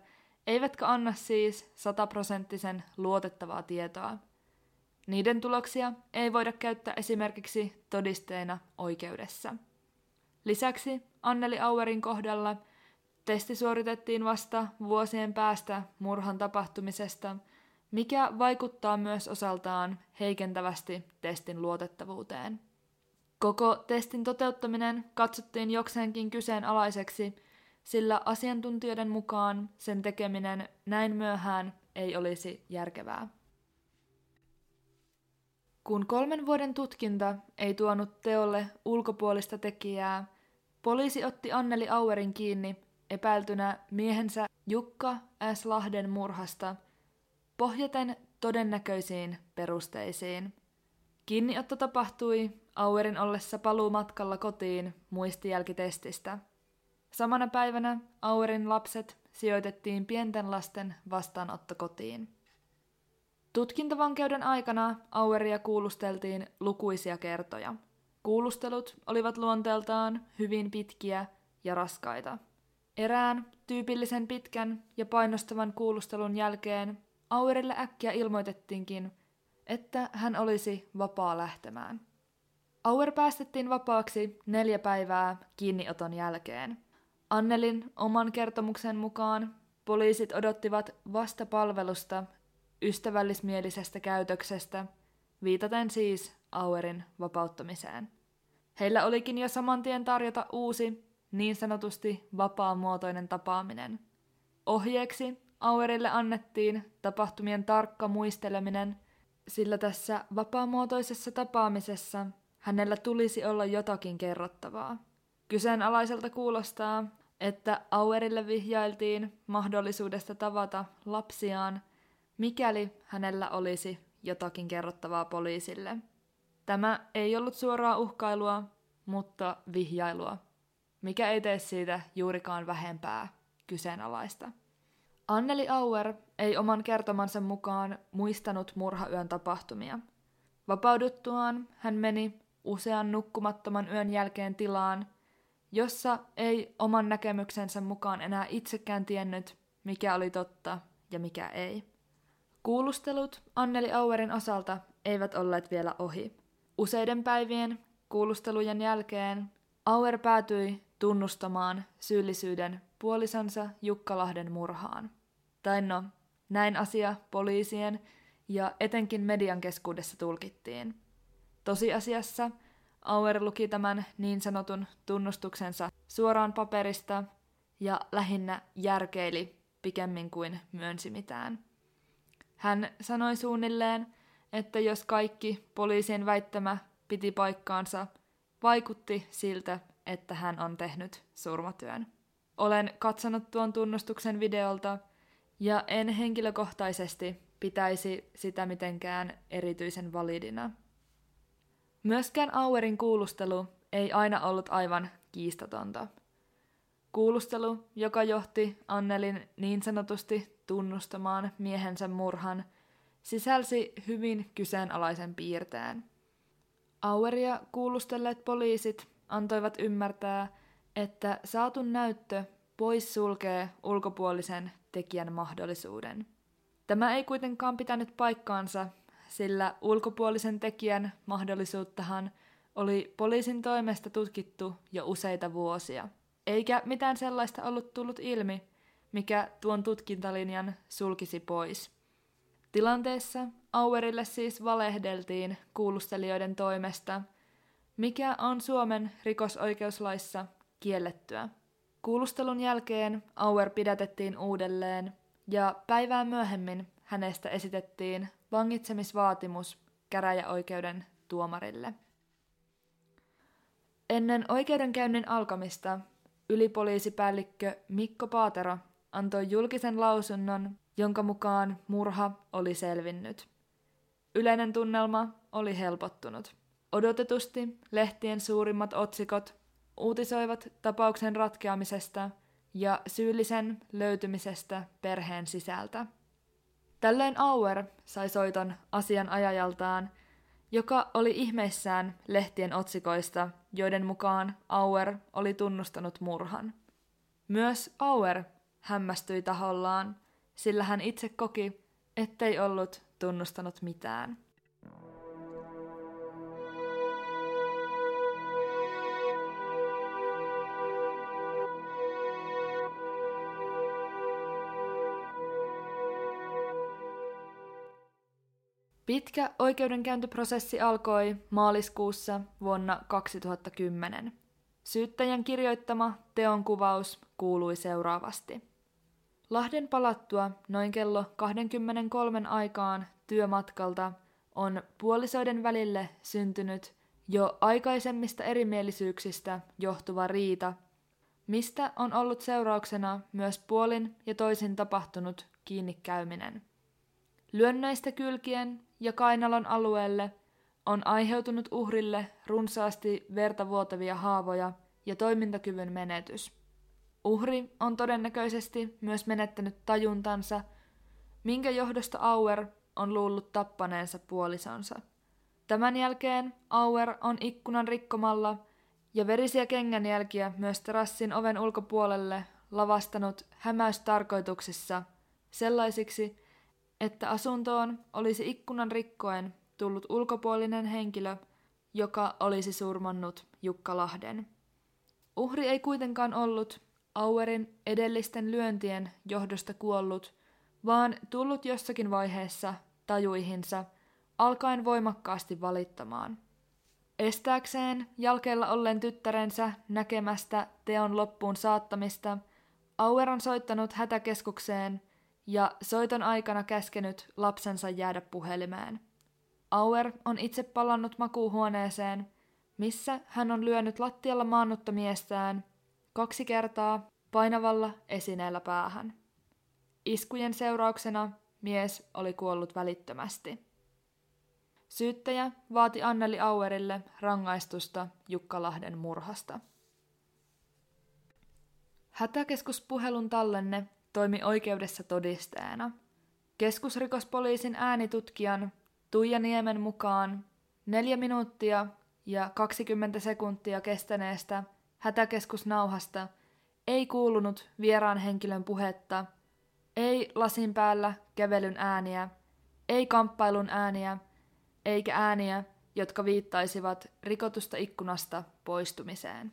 eivätkä anna siis sataprosenttisen luotettavaa tietoa. Niiden tuloksia ei voida käyttää esimerkiksi todisteena oikeudessa. Lisäksi Anneli Auerin kohdalla testi suoritettiin vasta vuosien päästä murhan tapahtumisesta, mikä vaikuttaa myös osaltaan heikentävästi testin luotettavuuteen. Koko testin toteuttaminen katsottiin jokseenkin kyseenalaiseksi, sillä asiantuntijoiden mukaan sen tekeminen näin myöhään ei olisi järkevää. Kun kolmen vuoden tutkinta ei tuonut teolle ulkopuolista tekijää, poliisi otti Anneli Auerin kiinni epäiltynä miehensä Jukka S. Lahden murhasta pohjaten todennäköisiin perusteisiin. Kiinniotto tapahtui Auerin ollessa paluumatkalla kotiin muistijälkitestistä. Samana päivänä Auerin lapset sijoitettiin pienten lasten vastaanottokotiin. Tutkintavankeuden aikana Aueria kuulusteltiin lukuisia kertoja. Kuulustelut olivat luonteeltaan hyvin pitkiä ja raskaita. Erään tyypillisen pitkän ja painostavan kuulustelun jälkeen Auerille äkkiä ilmoitettiinkin, että hän olisi vapaa lähtemään. Auer päästettiin vapaaksi neljä päivää kiinnioton jälkeen. Annelin oman kertomuksen mukaan poliisit odottivat vastapalvelusta ystävällismielisestä käytöksestä, viitaten siis Auerin vapauttamiseen. Heillä olikin jo saman tien tarjota uusi, niin sanotusti vapaamuotoinen tapaaminen. Ohjeeksi Auerille annettiin tapahtumien tarkka muisteleminen, sillä tässä vapaamuotoisessa tapaamisessa hänellä tulisi olla jotakin kerrottavaa. Kyseenalaiselta kuulostaa, että Auerille vihjailtiin mahdollisuudesta tavata lapsiaan mikäli hänellä olisi jotakin kerrottavaa poliisille. Tämä ei ollut suoraa uhkailua, mutta vihjailua, mikä ei tee siitä juurikaan vähempää kyseenalaista. Anneli Auer ei oman kertomansa mukaan muistanut murhayön tapahtumia. Vapauduttuaan hän meni usean nukkumattoman yön jälkeen tilaan, jossa ei oman näkemyksensä mukaan enää itsekään tiennyt, mikä oli totta ja mikä ei. Kuulustelut Anneli Auerin osalta eivät olleet vielä ohi. Useiden päivien kuulustelujen jälkeen Auer päätyi tunnustamaan syyllisyyden puolisonsa Jukkalahden murhaan. Tai no, näin asia poliisien ja etenkin median keskuudessa tulkittiin. Tosiasiassa Auer luki tämän niin sanotun tunnustuksensa suoraan paperista ja lähinnä järkeili pikemmin kuin myönsi mitään. Hän sanoi suunnilleen, että jos kaikki poliisien väittämä piti paikkaansa, vaikutti siltä, että hän on tehnyt surmatyön. Olen katsonut tuon tunnustuksen videolta ja en henkilökohtaisesti pitäisi sitä mitenkään erityisen validina. Myöskään Auerin kuulustelu ei aina ollut aivan kiistatonta. Kuulustelu, joka johti Annelin niin sanotusti tunnustamaan miehensä murhan, sisälsi hyvin kyseenalaisen piirteen. Aueria kuulustelleet poliisit antoivat ymmärtää, että saatu näyttö pois sulkee ulkopuolisen tekijän mahdollisuuden. Tämä ei kuitenkaan pitänyt paikkaansa, sillä ulkopuolisen tekijän mahdollisuuttahan oli poliisin toimesta tutkittu jo useita vuosia, eikä mitään sellaista ollut tullut ilmi, mikä tuon tutkintalinjan sulkisi pois. Tilanteessa Auerille siis valehdeltiin kuulustelijoiden toimesta, mikä on Suomen rikosoikeuslaissa kiellettyä. Kuulustelun jälkeen Auer pidätettiin uudelleen ja päivää myöhemmin hänestä esitettiin vangitsemisvaatimus käräjäoikeuden tuomarille. Ennen oikeudenkäynnin alkamista ylipoliisipäällikkö Mikko Paatero antoi julkisen lausunnon, jonka mukaan murha oli selvinnyt. Yleinen tunnelma oli helpottunut. Odotetusti lehtien suurimmat otsikot uutisoivat tapauksen ratkeamisesta ja syyllisen löytymisestä perheen sisältä. Tällöin Auer sai soiton asianajajaltaan joka oli ihmeissään lehtien otsikoista, joiden mukaan Auer oli tunnustanut murhan. Myös Auer hämmästyi tahollaan, sillä hän itse koki, ettei ollut tunnustanut mitään. Pitkä oikeudenkäyntiprosessi alkoi maaliskuussa vuonna 2010. Syyttäjän kirjoittama teonkuvaus kuului seuraavasti. Lahden palattua noin kello 23 aikaan työmatkalta on puolisoiden välille syntynyt jo aikaisemmista erimielisyyksistä johtuva riita, mistä on ollut seurauksena myös puolin ja toisin tapahtunut kiinnikäyminen. Lyönnöistä kylkien ja kainalon alueelle on aiheutunut uhrille runsaasti verta vuotavia haavoja ja toimintakyvyn menetys. Uhri on todennäköisesti myös menettänyt tajuntansa, minkä johdosta Auer on luullut tappaneensa puolisonsa. Tämän jälkeen Auer on ikkunan rikkomalla ja verisiä kengänjälkiä myös terassin oven ulkopuolelle lavastanut hämäystarkoituksissa sellaisiksi, että asuntoon olisi ikkunan rikkoen tullut ulkopuolinen henkilö, joka olisi surmannut Jukka Lahden. Uhri ei kuitenkaan ollut Auerin edellisten lyöntien johdosta kuollut, vaan tullut jossakin vaiheessa tajuihinsa, alkaen voimakkaasti valittamaan. Estääkseen jälkeellä ollen tyttärensä näkemästä teon loppuun saattamista, Auer on soittanut hätäkeskukseen ja soiton aikana käskenyt lapsensa jäädä puhelimeen. Auer on itse palannut makuuhuoneeseen, missä hän on lyönyt lattialla maannutta miestään kaksi kertaa painavalla esineellä päähän. Iskujen seurauksena mies oli kuollut välittömästi. Syyttäjä vaati Anneli Auerille rangaistusta Jukkalahden murhasta. Hätäkeskuspuhelun tallenne toimi oikeudessa todisteena. Keskusrikospoliisin äänitutkijan Tuija Niemen mukaan neljä minuuttia ja 20 sekuntia kestäneestä hätäkeskusnauhasta ei kuulunut vieraan henkilön puhetta, ei lasin päällä kävelyn ääniä, ei kamppailun ääniä, eikä ääniä, jotka viittaisivat rikotusta ikkunasta poistumiseen.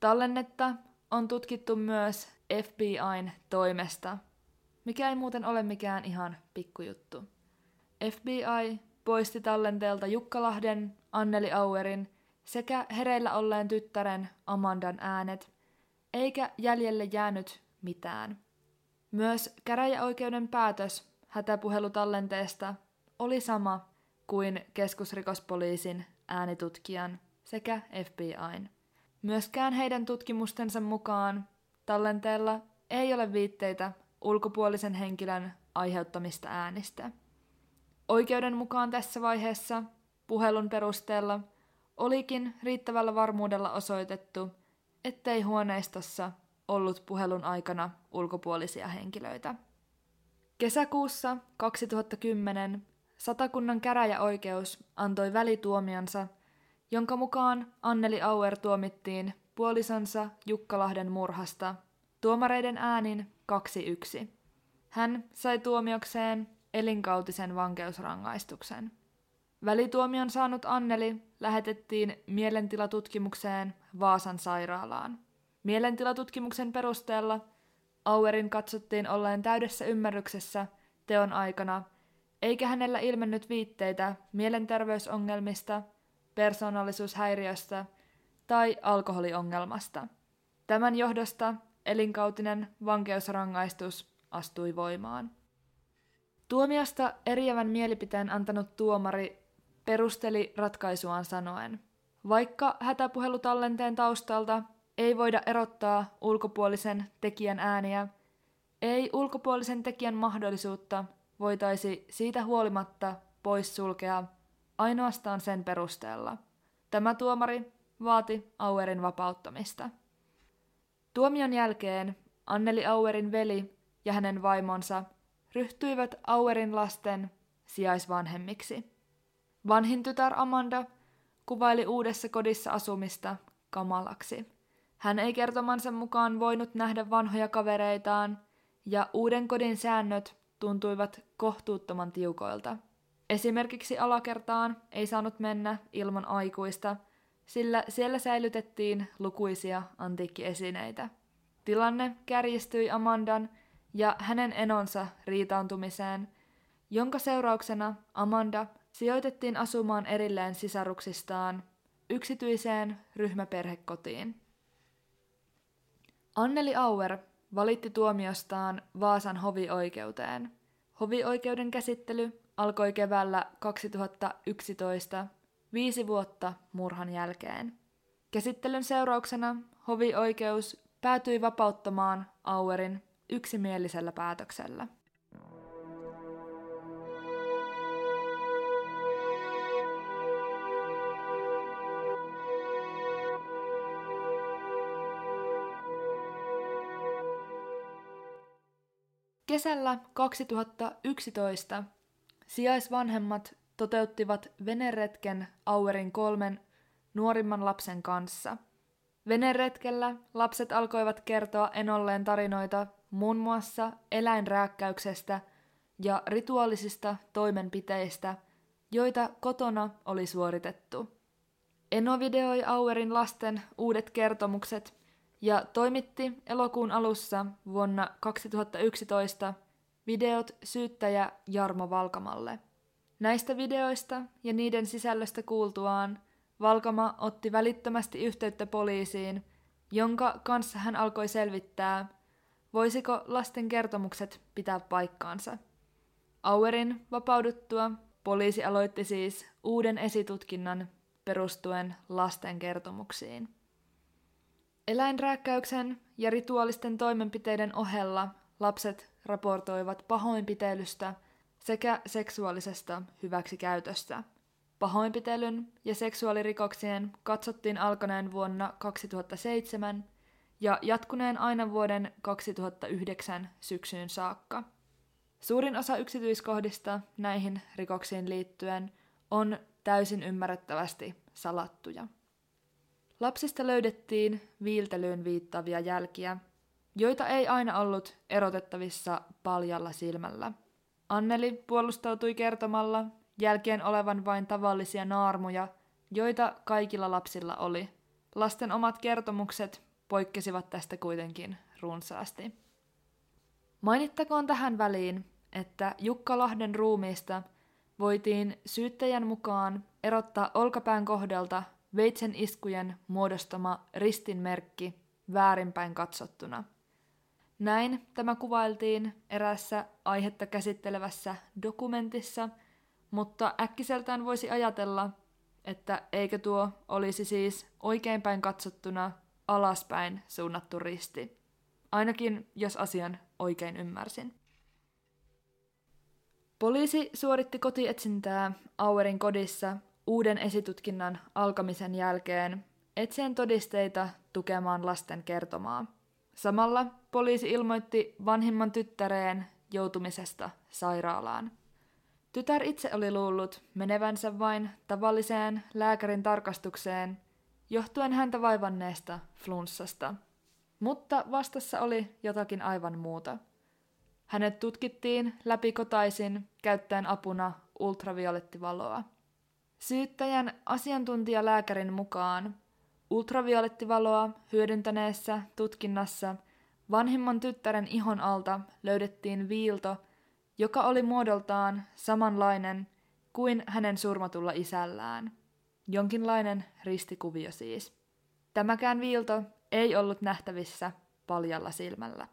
Tallennetta on tutkittu myös FBIn toimesta, mikä ei muuten ole mikään ihan pikkujuttu. FBI poisti tallenteelta Jukkalahden, Anneli Auerin sekä hereillä olleen tyttären Amandan äänet, eikä jäljelle jäänyt mitään. Myös käräjäoikeuden päätös hätäpuhelutallenteesta oli sama kuin keskusrikospoliisin äänitutkijan sekä FBIn. Myöskään heidän tutkimustensa mukaan tallenteella ei ole viitteitä ulkopuolisen henkilön aiheuttamista äänistä. Oikeuden mukaan tässä vaiheessa puhelun perusteella olikin riittävällä varmuudella osoitettu, ettei huoneistossa ollut puhelun aikana ulkopuolisia henkilöitä. Kesäkuussa 2010 Satakunnan käräjäoikeus antoi välituomionsa, jonka mukaan Anneli Auer tuomittiin puolisonsa Jukkalahden murhasta tuomareiden äänin 2-1. Hän sai tuomiokseen elinkautisen vankeusrangaistuksen. Välituomion saanut Anneli lähetettiin mielentilatutkimukseen Vaasan sairaalaan. Mielentilatutkimuksen perusteella Auerin katsottiin olleen täydessä ymmärryksessä teon aikana, eikä hänellä ilmennyt viitteitä mielenterveysongelmista, persoonallisuushäiriöstä tai alkoholiongelmasta. Tämän johdosta elinkautinen vankeusrangaistus astui voimaan. Tuomiosta eriävän mielipiteen antanut tuomari perusteli ratkaisuaan sanoen, vaikka hätäpuhelutallenteen taustalta ei voida erottaa ulkopuolisen tekijän ääniä, ei ulkopuolisen tekijän mahdollisuutta voitaisi siitä huolimatta poissulkea ainoastaan sen perusteella. Tämä tuomari vaati Auerin vapauttamista. Tuomion jälkeen Anneli Auerin veli ja hänen vaimonsa ryhtyivät Auerin lasten sijaisvanhemmiksi. Vanhin tytär Amanda kuvaili uudessa kodissa asumista kamalaksi. Hän ei kertomansa mukaan voinut nähdä vanhoja kavereitaan, ja uuden kodin säännöt tuntuivat kohtuuttoman tiukoilta. Esimerkiksi alakertaan ei saanut mennä ilman aikuista, sillä siellä säilytettiin lukuisia antiikkiesineitä. Tilanne kärjistyi Amandan ja hänen enonsa riitaantumiseen, jonka seurauksena Amanda sijoitettiin asumaan erilleen sisaruksistaan yksityiseen ryhmäperhekotiin. Anneli Auer valitti tuomiostaan Vaasan hovioikeuteen. Hovioikeuden käsittely alkoi keväällä 2011, viisi vuotta murhan jälkeen. Käsittelyn seurauksena hovioikeus päätyi vapauttamaan Auerin yksimielisellä päätöksellä. Kesällä 2011 sijaisvanhemmat toteuttivat veneretken Auerin kolmen nuorimman lapsen kanssa. Veneretkellä lapset alkoivat kertoa enolleen tarinoita muun muassa eläinrääkkäyksestä ja rituaalisista toimenpiteistä, joita kotona oli suoritettu. Eno videoi Auerin lasten uudet kertomukset ja toimitti elokuun alussa vuonna 2011 videot syyttäjä Jarmo Valkamalle. Näistä videoista ja niiden sisällöstä kuultuaan Valkama otti välittömästi yhteyttä poliisiin, jonka kanssa hän alkoi selvittää, voisiko lasten kertomukset pitää paikkaansa. Auerin vapauduttua poliisi aloitti siis uuden esitutkinnan perustuen lasten kertomuksiin. Eläinrääkkäyksen ja rituaalisten toimenpiteiden ohella lapset raportoivat pahoinpitelystä sekä seksuaalisesta hyväksikäytöstä. Pahoinpitelyn ja seksuaalirikoksien katsottiin alkaneen vuonna 2007 ja jatkuneen aina vuoden 2009 syksyyn saakka. Suurin osa yksityiskohdista näihin rikoksiin liittyen on täysin ymmärrettävästi salattuja. Lapsista löydettiin viiltelyyn viittaavia jälkiä, joita ei aina ollut erotettavissa paljalla silmällä. Anneli puolustautui kertomalla jälkeen olevan vain tavallisia naarmuja, joita kaikilla lapsilla oli. Lasten omat kertomukset poikkesivat tästä kuitenkin runsaasti. Mainittakoon tähän väliin, että Jukka Lahden ruumiista voitiin syyttäjän mukaan erottaa olkapään kohdalta veitsen iskujen muodostama ristinmerkki väärinpäin katsottuna. Näin tämä kuvailtiin erässä aihetta käsittelevässä dokumentissa, mutta äkkiseltään voisi ajatella, että eikö tuo olisi siis oikeinpäin katsottuna alaspäin suunnattu risti. Ainakin jos asian oikein ymmärsin. Poliisi suoritti kotietsintää Auerin kodissa uuden esitutkinnan alkamisen jälkeen etsien todisteita tukemaan lasten kertomaa. Samalla poliisi ilmoitti vanhimman tyttäreen joutumisesta sairaalaan. Tytär itse oli luullut menevänsä vain tavalliseen lääkärin tarkastukseen johtuen häntä vaivanneesta flunssasta. Mutta vastassa oli jotakin aivan muuta. Hänet tutkittiin läpikotaisin käyttäen apuna ultraviolettivaloa. Syyttäjän asiantuntijalääkärin mukaan ultraviolettivaloa hyödyntäneessä tutkinnassa vanhimman tyttären ihon alta löydettiin viilto, joka oli muodoltaan samanlainen kuin hänen surmatulla isällään. Jonkinlainen ristikuvio siis. Tämäkään viilto ei ollut nähtävissä paljalla silmällä.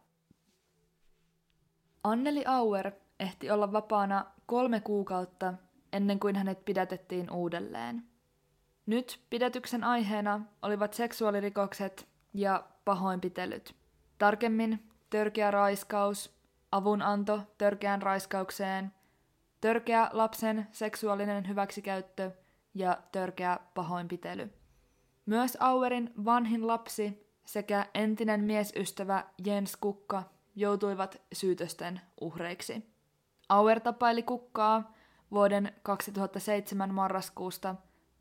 Anneli Auer ehti olla vapaana kolme kuukautta ennen kuin hänet pidätettiin uudelleen. Nyt pidätyksen aiheena olivat seksuaalirikokset ja pahoinpitelyt. Tarkemmin törkeä raiskaus, avunanto törkeään raiskaukseen, törkeä lapsen seksuaalinen hyväksikäyttö ja törkeä pahoinpitely. Myös Auerin vanhin lapsi sekä entinen miesystävä Jens Kukka joutuivat syytösten uhreiksi. Auer tapaili Kukkaa vuoden 2007 marraskuusta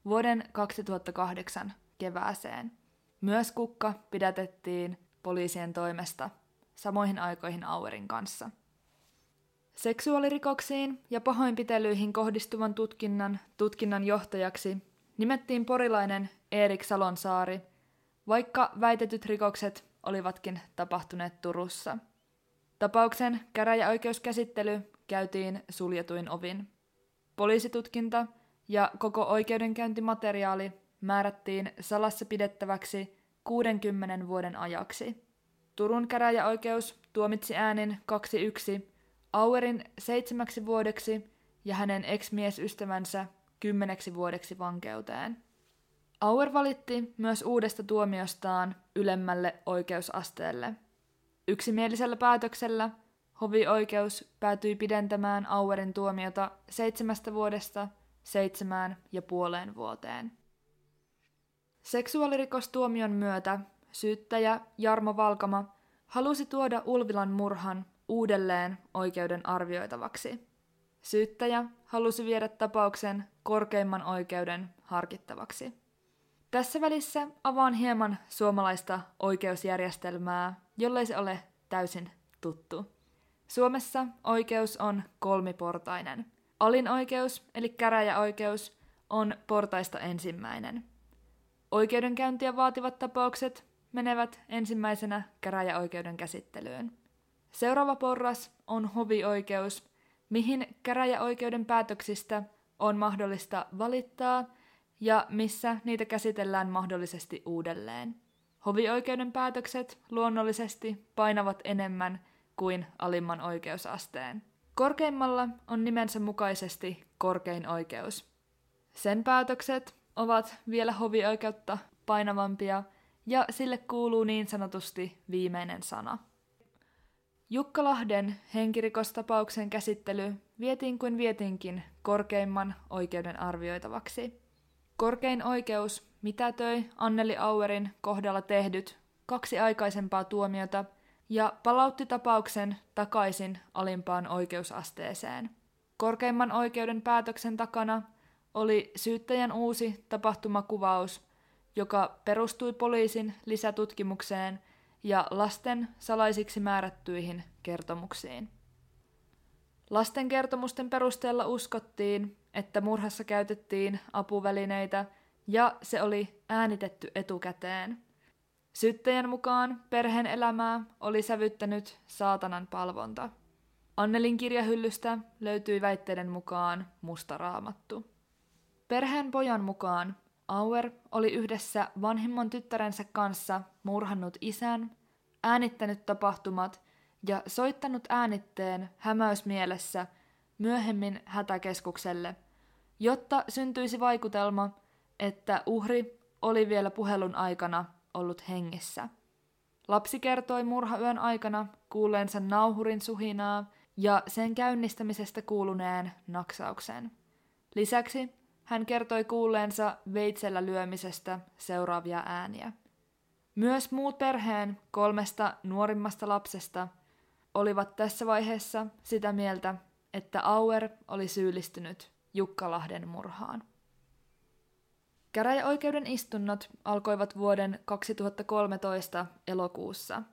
vuoden 2008 kevääseen. Myös kukka pidätettiin poliisien toimesta samoihin aikoihin Auerin kanssa. Seksuaalirikoksiin ja pahoinpitelyihin kohdistuvan tutkinnan tutkinnan johtajaksi nimettiin porilainen Erik Salonsaari, vaikka väitetyt rikokset olivatkin tapahtuneet Turussa. Tapauksen käräjäoikeuskäsittely käytiin suljetuin ovin. Poliisitutkinta ja koko oikeudenkäyntimateriaali määrättiin salassa pidettäväksi 60 vuoden ajaksi. Turun käräjäoikeus tuomitsi äänin 2-1 Auerin seitsemäksi vuodeksi ja hänen ex-miesystävänsä kymmeneksi vuodeksi vankeuteen. Auer valitti myös uudesta tuomiostaan ylemmälle oikeusasteelle. Yksimielisellä päätöksellä hovioikeus päätyi pidentämään Auerin tuomiota seitsemästä vuodesta seitsemään ja puoleen vuoteen. Seksuaalirikostuomion myötä syyttäjä Jarmo Valkama halusi tuoda Ulvilan murhan uudelleen oikeuden arvioitavaksi. Syyttäjä halusi viedä tapauksen korkeimman oikeuden harkittavaksi. Tässä välissä avaan hieman suomalaista oikeusjärjestelmää, jollei se ole täysin tuttu. Suomessa oikeus on kolmiportainen. Alin oikeus, eli käräjäoikeus, on portaista ensimmäinen. Oikeudenkäyntiä vaativat tapaukset menevät ensimmäisenä käräjäoikeuden käsittelyyn. Seuraava porras on hovioikeus, mihin käräjäoikeuden päätöksistä on mahdollista valittaa ja missä niitä käsitellään mahdollisesti uudelleen. Hovioikeuden päätökset luonnollisesti painavat enemmän kuin alimman oikeusasteen. Korkeimmalla on nimensä mukaisesti korkein oikeus. Sen päätökset ovat vielä hovioikeutta painavampia ja sille kuuluu niin sanotusti viimeinen sana. Jukka Lahden henkirikostapauksen käsittely vietiin kuin vietinkin korkeimman oikeuden arvioitavaksi. Korkein oikeus mitätöi Anneli Auerin kohdalla tehdyt kaksi aikaisempaa tuomiota ja palautti tapauksen takaisin alimpaan oikeusasteeseen. Korkeimman oikeuden päätöksen takana oli syyttäjän uusi tapahtumakuvaus, joka perustui poliisin lisätutkimukseen ja lasten salaisiksi määrättyihin kertomuksiin. Lasten kertomusten perusteella uskottiin, että murhassa käytettiin apuvälineitä ja se oli äänitetty etukäteen. Syyttäjän mukaan perheen elämää oli sävyttänyt saatanan palvonta. Annelin kirjahyllystä löytyi väitteiden mukaan musta raamattu. Perheen pojan mukaan Auer oli yhdessä vanhimman tyttärensä kanssa murhannut isän, äänittänyt tapahtumat ja soittanut äänitteen hämäysmielessä myöhemmin hätäkeskukselle, jotta syntyisi vaikutelma, että uhri oli vielä puhelun aikana ollut hengissä. Lapsi kertoi murhayön aikana kuuleensa nauhurin suhinaa ja sen käynnistämisestä kuuluneen naksauksen. Lisäksi hän kertoi kuulleensa veitsellä lyömisestä seuraavia ääniä. Myös muut perheen kolmesta nuorimmasta lapsesta olivat tässä vaiheessa sitä mieltä, että Auer oli syyllistynyt Jukkalahden murhaan. Käräjäoikeuden istunnot alkoivat vuoden 2013 elokuussa.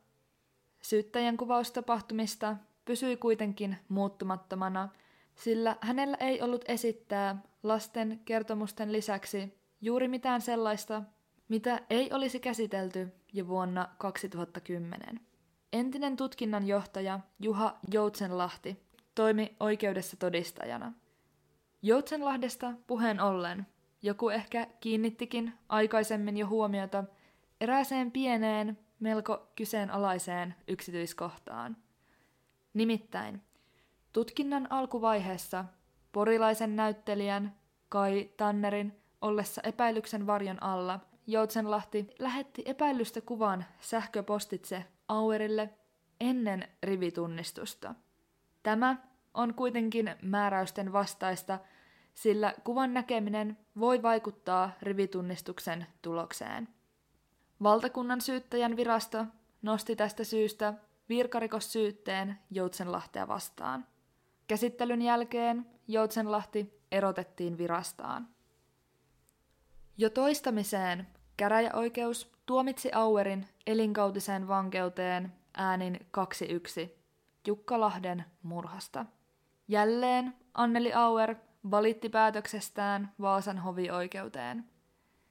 Syyttäjän kuvaustapahtumista pysyi kuitenkin muuttumattomana, sillä hänellä ei ollut esittää lasten kertomusten lisäksi juuri mitään sellaista, mitä ei olisi käsitelty jo vuonna 2010. Entinen tutkinnanjohtaja Juha Joutsenlahti toimi oikeudessa todistajana. Joutsenlahdesta puheen ollen joku ehkä kiinnittikin aikaisemmin jo huomiota erääseen pieneen, melko kyseenalaiseen yksityiskohtaan. Nimittäin, tutkinnan alkuvaiheessa porilaisen näyttelijän Kai Tannerin ollessa epäilyksen varjon alla Joutsenlahti lähetti epäilystä kuvan sähköpostitse Auerille ennen rivitunnistusta. Tämä on kuitenkin määräysten vastaista, sillä kuvan näkeminen voi vaikuttaa rivitunnistuksen tulokseen. Valtakunnan syyttäjän virasto nosti tästä syystä virkarikossyytteen Joutsenlahtea vastaan. Käsittelyn jälkeen Joutsenlahti erotettiin virastaan. Jo toistamiseen käräjäoikeus tuomitsi Auerin elinkautiseen vankeuteen äänin 2-1 Jukkalahden murhasta. Jälleen Anneli Auer valitti päätöksestään Vaasan hovioikeuteen.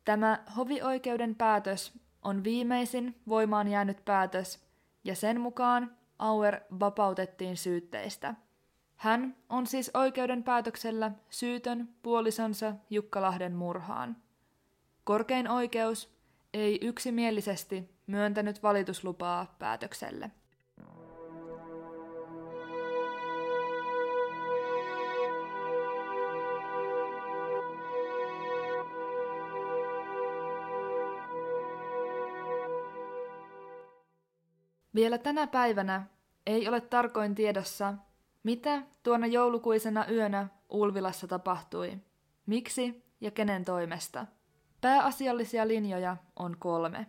Tämä hovioikeuden päätös on viimeisin voimaan jäänyt päätös, ja sen mukaan Auer vapautettiin syytteistä. Hän on siis oikeuden päätöksellä syytön puolisonsa Jukkalahden murhaan. Korkein oikeus ei yksimielisesti myöntänyt valituslupaa päätökselle. Vielä tänä päivänä ei ole tarkoin tiedossa, mitä tuona joulukuisena yönä Ulvilassa tapahtui, miksi ja kenen toimesta. Pääasiallisia linjoja on kolme.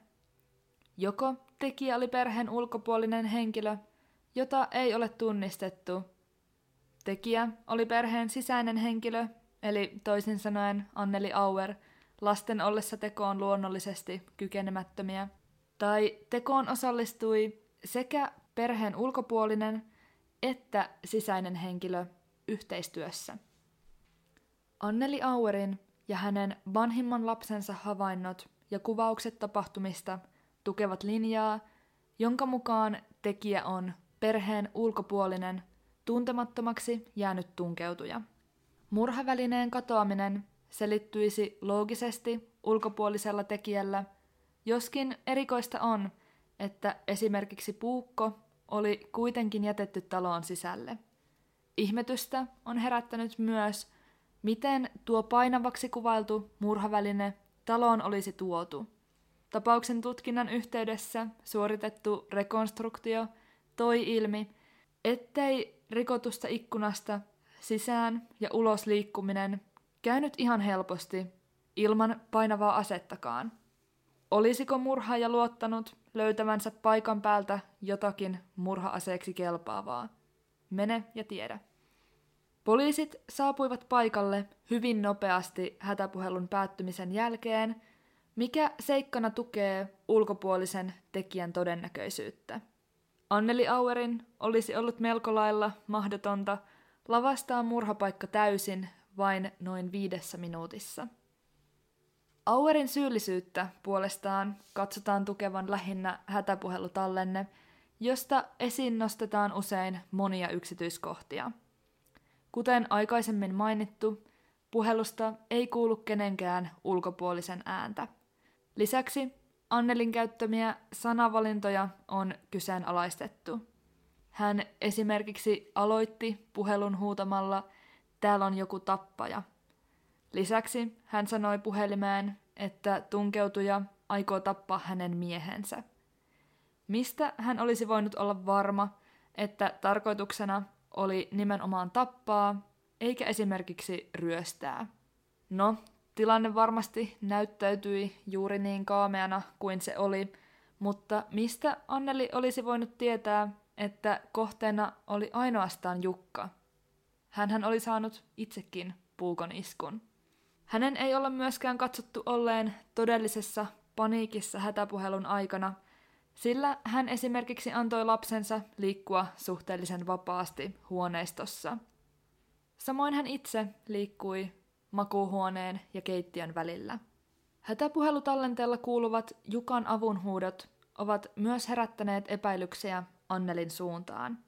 Joko tekijä oli perheen ulkopuolinen henkilö, jota ei ole tunnistettu. Tekijä oli perheen sisäinen henkilö, eli toisin sanoen Anneli Auer, lasten ollessa tekoon luonnollisesti kykenemättömiä. Tai tekoon osallistui sekä perheen ulkopuolinen että sisäinen henkilö yhteistyössä. Anneli Auerin ja hänen vanhimman lapsensa havainnot ja kuvaukset tapahtumista tukevat linjaa, jonka mukaan tekijä on perheen ulkopuolinen, tuntemattomaksi jäänyt tunkeutuja. Murhavälineen katoaminen selittyisi loogisesti ulkopuolisella tekijällä, joskin erikoista on, että esimerkiksi puukko oli kuitenkin jätetty taloon sisälle. Ihmetystä on herättänyt myös, miten tuo painavaksi kuvailtu murhaväline taloon olisi tuotu. Tapauksen tutkinnan yhteydessä suoritettu rekonstruktio toi ilmi, ettei rikotusta ikkunasta sisään ja ulos liikkuminen käynyt ihan helposti ilman painavaa asettakaan. Olisiko murhaaja luottanut löytävänsä paikan päältä jotakin murhaaseeksi kelpaavaa? Mene ja tiedä. Poliisit saapuivat paikalle hyvin nopeasti hätäpuhelun päättymisen jälkeen, mikä seikkana tukee ulkopuolisen tekijän todennäköisyyttä. Anneli Auerin olisi ollut melko lailla mahdotonta lavastaa murhapaikka täysin vain noin viidessä minuutissa. Auerin syyllisyyttä puolestaan katsotaan tukevan lähinnä hätäpuhelutallenne, josta esiin nostetaan usein monia yksityiskohtia. Kuten aikaisemmin mainittu, puhelusta ei kuulu kenenkään ulkopuolisen ääntä. Lisäksi Annelin käyttämiä sanavalintoja on kyseenalaistettu. Hän esimerkiksi aloitti puhelun huutamalla, täällä on joku tappaja – Lisäksi hän sanoi puhelimeen, että tunkeutuja aikoo tappaa hänen miehensä. Mistä hän olisi voinut olla varma, että tarkoituksena oli nimenomaan tappaa, eikä esimerkiksi ryöstää? No, tilanne varmasti näyttäytyi juuri niin kaameana kuin se oli, mutta mistä Anneli olisi voinut tietää, että kohteena oli ainoastaan Jukka? Hänhän oli saanut itsekin puukon iskun. Hänen ei ole myöskään katsottu olleen todellisessa paniikissa hätäpuhelun aikana, sillä hän esimerkiksi antoi lapsensa liikkua suhteellisen vapaasti huoneistossa. Samoin hän itse liikkui makuuhuoneen ja keittiön välillä. Hätäpuhelutallenteella kuuluvat Jukan avunhuudot ovat myös herättäneet epäilyksiä Annelin suuntaan.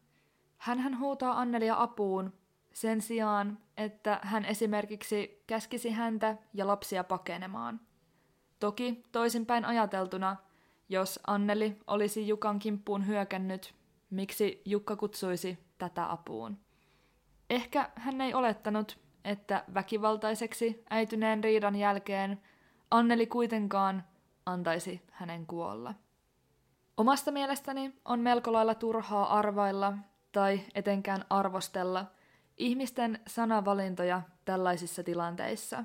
Hänhän huutaa Annelia apuun sen sijaan, että hän esimerkiksi käskisi häntä ja lapsia pakenemaan. Toki toisinpäin ajateltuna, jos Anneli olisi Jukan kimppuun hyökännyt, miksi Jukka kutsuisi tätä apuun? Ehkä hän ei olettanut, että väkivaltaiseksi äityneen riidan jälkeen Anneli kuitenkaan antaisi hänen kuolla. Omasta mielestäni on melko lailla turhaa arvailla tai etenkään arvostella – ihmisten sanavalintoja tällaisissa tilanteissa.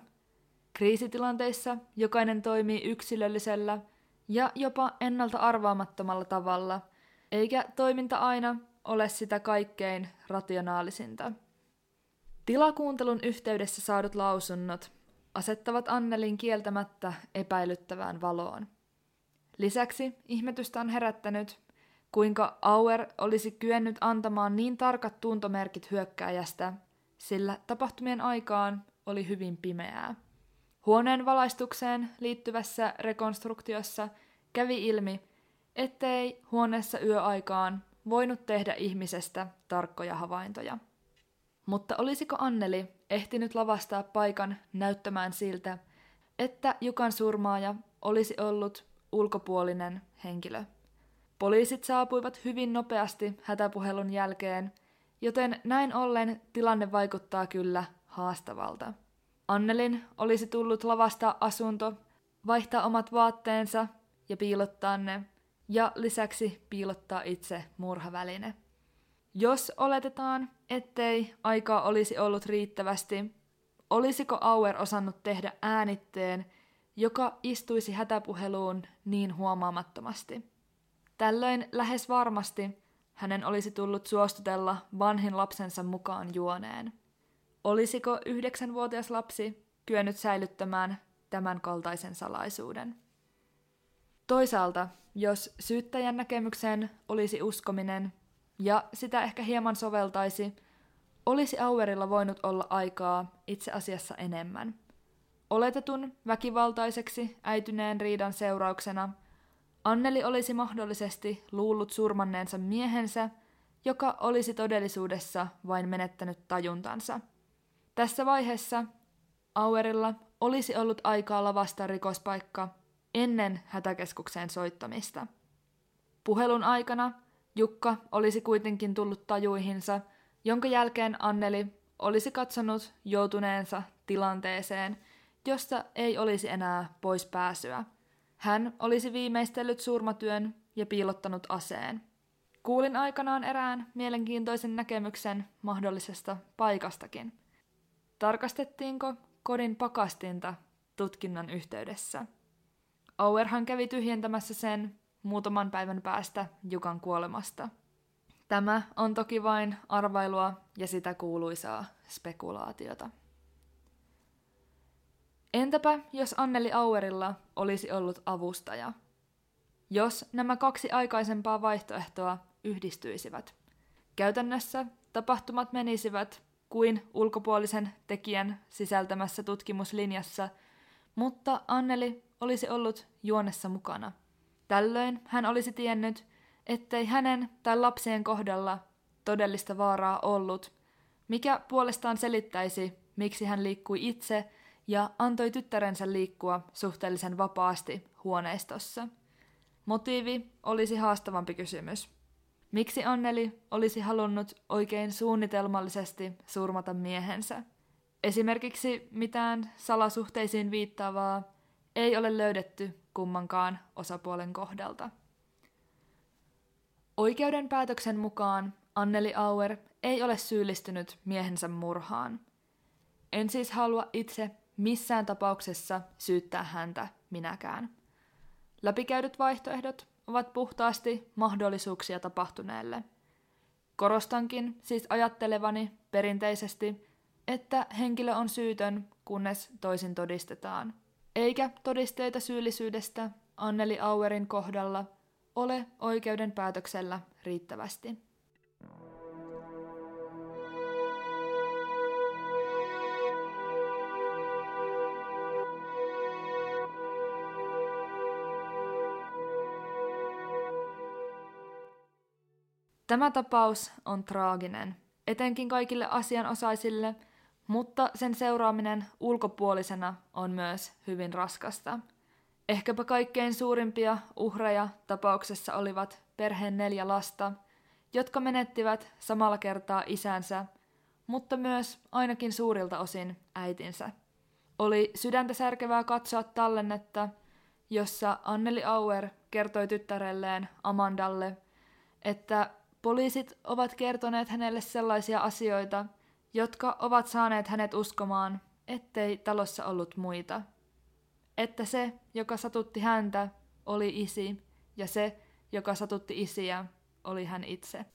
Kriisitilanteissa jokainen toimii yksilöllisellä ja jopa ennalta arvaamattomalla tavalla, eikä toiminta aina ole sitä kaikkein rationaalisinta. Tilakuuntelun yhteydessä saadut lausunnot asettavat Annelin kieltämättä epäilyttävään valoon. Lisäksi ihmetystä on herättänyt, kuinka Auer olisi kyennyt antamaan niin tarkat tuntomerkit hyökkääjästä, sillä tapahtumien aikaan oli hyvin pimeää. Huoneen valaistukseen liittyvässä rekonstruktiossa kävi ilmi, ettei huoneessa yöaikaan voinut tehdä ihmisestä tarkkoja havaintoja. Mutta olisiko Anneli ehtinyt lavastaa paikan näyttämään siltä, että Jukan surmaaja olisi ollut ulkopuolinen henkilö? Poliisit saapuivat hyvin nopeasti hätäpuhelun jälkeen, joten näin ollen tilanne vaikuttaa kyllä haastavalta. Annelin olisi tullut lavastaa asunto, vaihtaa omat vaatteensa ja piilottaa ne, ja lisäksi piilottaa itse murhaväline. Jos oletetaan, ettei aikaa olisi ollut riittävästi, olisiko Auer osannut tehdä äänitteen, joka istuisi hätäpuheluun niin huomaamattomasti? Tällöin lähes varmasti hänen olisi tullut suostutella vanhin lapsensa mukaan juoneen. Olisiko yhdeksänvuotias lapsi kyennyt säilyttämään tämän kaltaisen salaisuuden? Toisaalta, jos syyttäjän näkemykseen olisi uskominen ja sitä ehkä hieman soveltaisi, olisi Auerilla voinut olla aikaa itse asiassa enemmän. Oletetun väkivaltaiseksi äityneen riidan seurauksena Anneli olisi mahdollisesti luullut surmanneensa miehensä, joka olisi todellisuudessa vain menettänyt tajuntansa. Tässä vaiheessa Auerilla olisi ollut aikaa lavastaa rikospaikka ennen hätäkeskukseen soittamista. Puhelun aikana Jukka olisi kuitenkin tullut tajuihinsa, jonka jälkeen Anneli olisi katsonut joutuneensa tilanteeseen, josta ei olisi enää pois pääsyä. Hän olisi viimeistellyt surmatyön ja piilottanut aseen. Kuulin aikanaan erään mielenkiintoisen näkemyksen mahdollisesta paikastakin. Tarkastettiinko kodin pakastinta tutkinnan yhteydessä? Auerhan kävi tyhjentämässä sen muutaman päivän päästä Jukan kuolemasta. Tämä on toki vain arvailua ja sitä kuuluisaa spekulaatiota. Entäpä jos Anneli Auerilla olisi ollut avustaja? Jos nämä kaksi aikaisempaa vaihtoehtoa yhdistyisivät. Käytännössä tapahtumat menisivät kuin ulkopuolisen tekijän sisältämässä tutkimuslinjassa, mutta Anneli olisi ollut juonessa mukana. Tällöin hän olisi tiennyt, ettei hänen tai lapsien kohdalla todellista vaaraa ollut, mikä puolestaan selittäisi, miksi hän liikkui itse ja antoi tyttärensä liikkua suhteellisen vapaasti huoneistossa. Motiivi olisi haastavampi kysymys. Miksi Anneli olisi halunnut oikein suunnitelmallisesti surmata miehensä? Esimerkiksi mitään salasuhteisiin viittaavaa ei ole löydetty kummankaan osapuolen kohdalta. Oikeuden päätöksen mukaan Anneli Auer ei ole syyllistynyt miehensä murhaan. En siis halua itse missään tapauksessa syyttää häntä minäkään. Läpikäydyt vaihtoehdot ovat puhtaasti mahdollisuuksia tapahtuneelle. Korostankin siis ajattelevani perinteisesti, että henkilö on syytön, kunnes toisin todistetaan. Eikä todisteita syyllisyydestä Anneli Auerin kohdalla ole oikeuden päätöksellä riittävästi. Tämä tapaus on traaginen, etenkin kaikille asianosaisille, mutta sen seuraaminen ulkopuolisena on myös hyvin raskasta. Ehkäpä kaikkein suurimpia uhreja tapauksessa olivat perheen neljä lasta, jotka menettivät samalla kertaa isänsä, mutta myös ainakin suurilta osin äitinsä. Oli sydäntä särkevää katsoa tallennetta, jossa Anneli Auer kertoi tyttärelleen Amandalle, että Poliisit ovat kertoneet hänelle sellaisia asioita, jotka ovat saaneet hänet uskomaan, ettei talossa ollut muita. Että se, joka satutti häntä, oli isi, ja se, joka satutti isiä, oli hän itse.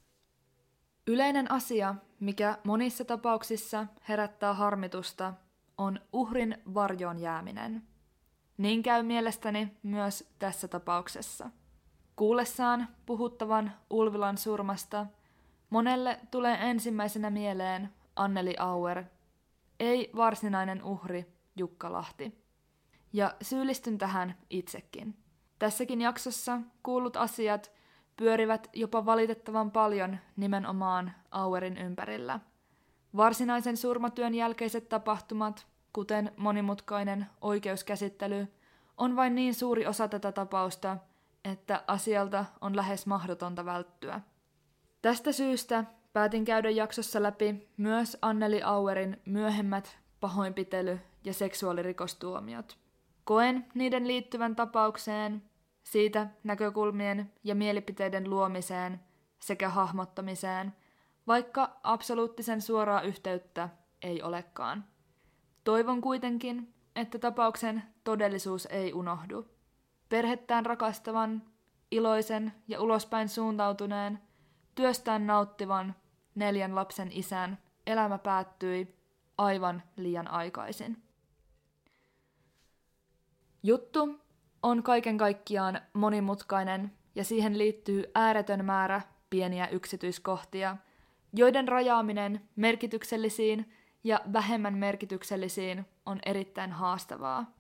Yleinen asia, mikä monissa tapauksissa herättää harmitusta, on uhrin varjoon jääminen. Niin käy mielestäni myös tässä tapauksessa. Kuullessaan puhuttavan Ulvilan surmasta, monelle tulee ensimmäisenä mieleen Anneli Auer, ei varsinainen uhri Jukka Lahti. Ja syyllistyn tähän itsekin. Tässäkin jaksossa kuullut asiat pyörivät jopa valitettavan paljon nimenomaan Auerin ympärillä. Varsinaisen surmatyön jälkeiset tapahtumat, kuten monimutkainen oikeuskäsittely, on vain niin suuri osa tätä tapausta, että asialta on lähes mahdotonta välttyä. Tästä syystä päätin käydä jaksossa läpi myös Anneli Auerin myöhemmät pahoinpitely- ja seksuaalirikostuomiot. Koen niiden liittyvän tapaukseen siitä näkökulmien ja mielipiteiden luomiseen sekä hahmottamiseen, vaikka absoluuttisen suoraa yhteyttä ei olekaan. Toivon kuitenkin, että tapauksen todellisuus ei unohdu. Perhettään rakastavan, iloisen ja ulospäin suuntautuneen, työstään nauttivan neljän lapsen isän elämä päättyi aivan liian aikaisin. Juttu on kaiken kaikkiaan monimutkainen ja siihen liittyy ääretön määrä pieniä yksityiskohtia, joiden rajaaminen merkityksellisiin ja vähemmän merkityksellisiin on erittäin haastavaa.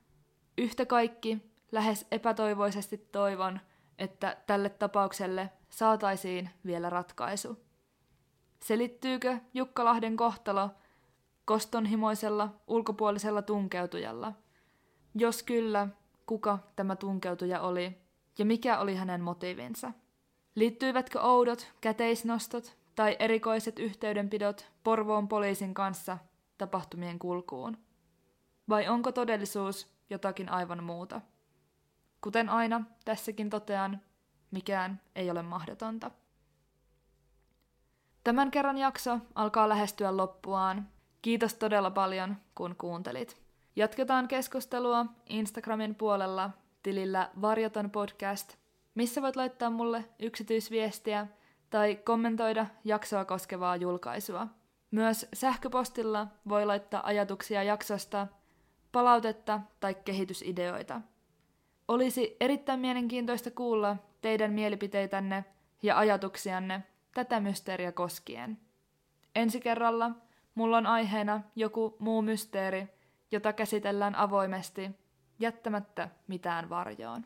Yhtä kaikki lähes epätoivoisesti toivon, että tälle tapaukselle saataisiin vielä ratkaisu. Selittyykö Jukkalahden kohtalo kostonhimoisella ulkopuolisella tunkeutujalla? Jos kyllä, kuka tämä tunkeutuja oli ja mikä oli hänen motiivinsa? Liittyivätkö oudot käteisnostot tai erikoiset yhteydenpidot Porvoon poliisin kanssa tapahtumien kulkuun? Vai onko todellisuus jotakin aivan muuta? Kuten aina, tässäkin totean, mikään ei ole mahdotonta. Tämän kerran jakso alkaa lähestyä loppuaan. Kiitos todella paljon, kun kuuntelit. Jatketaan keskustelua Instagramin puolella tilillä Varjoton podcast, missä voit laittaa mulle yksityisviestiä tai kommentoida jaksoa koskevaa julkaisua. Myös sähköpostilla voi laittaa ajatuksia jaksosta, palautetta tai kehitysideoita. Olisi erittäin mielenkiintoista kuulla teidän mielipiteitänne ja ajatuksianne tätä mysteeriä koskien. Ensi kerralla mulla on aiheena joku muu mysteeri, jota käsitellään avoimesti, jättämättä mitään varjoon.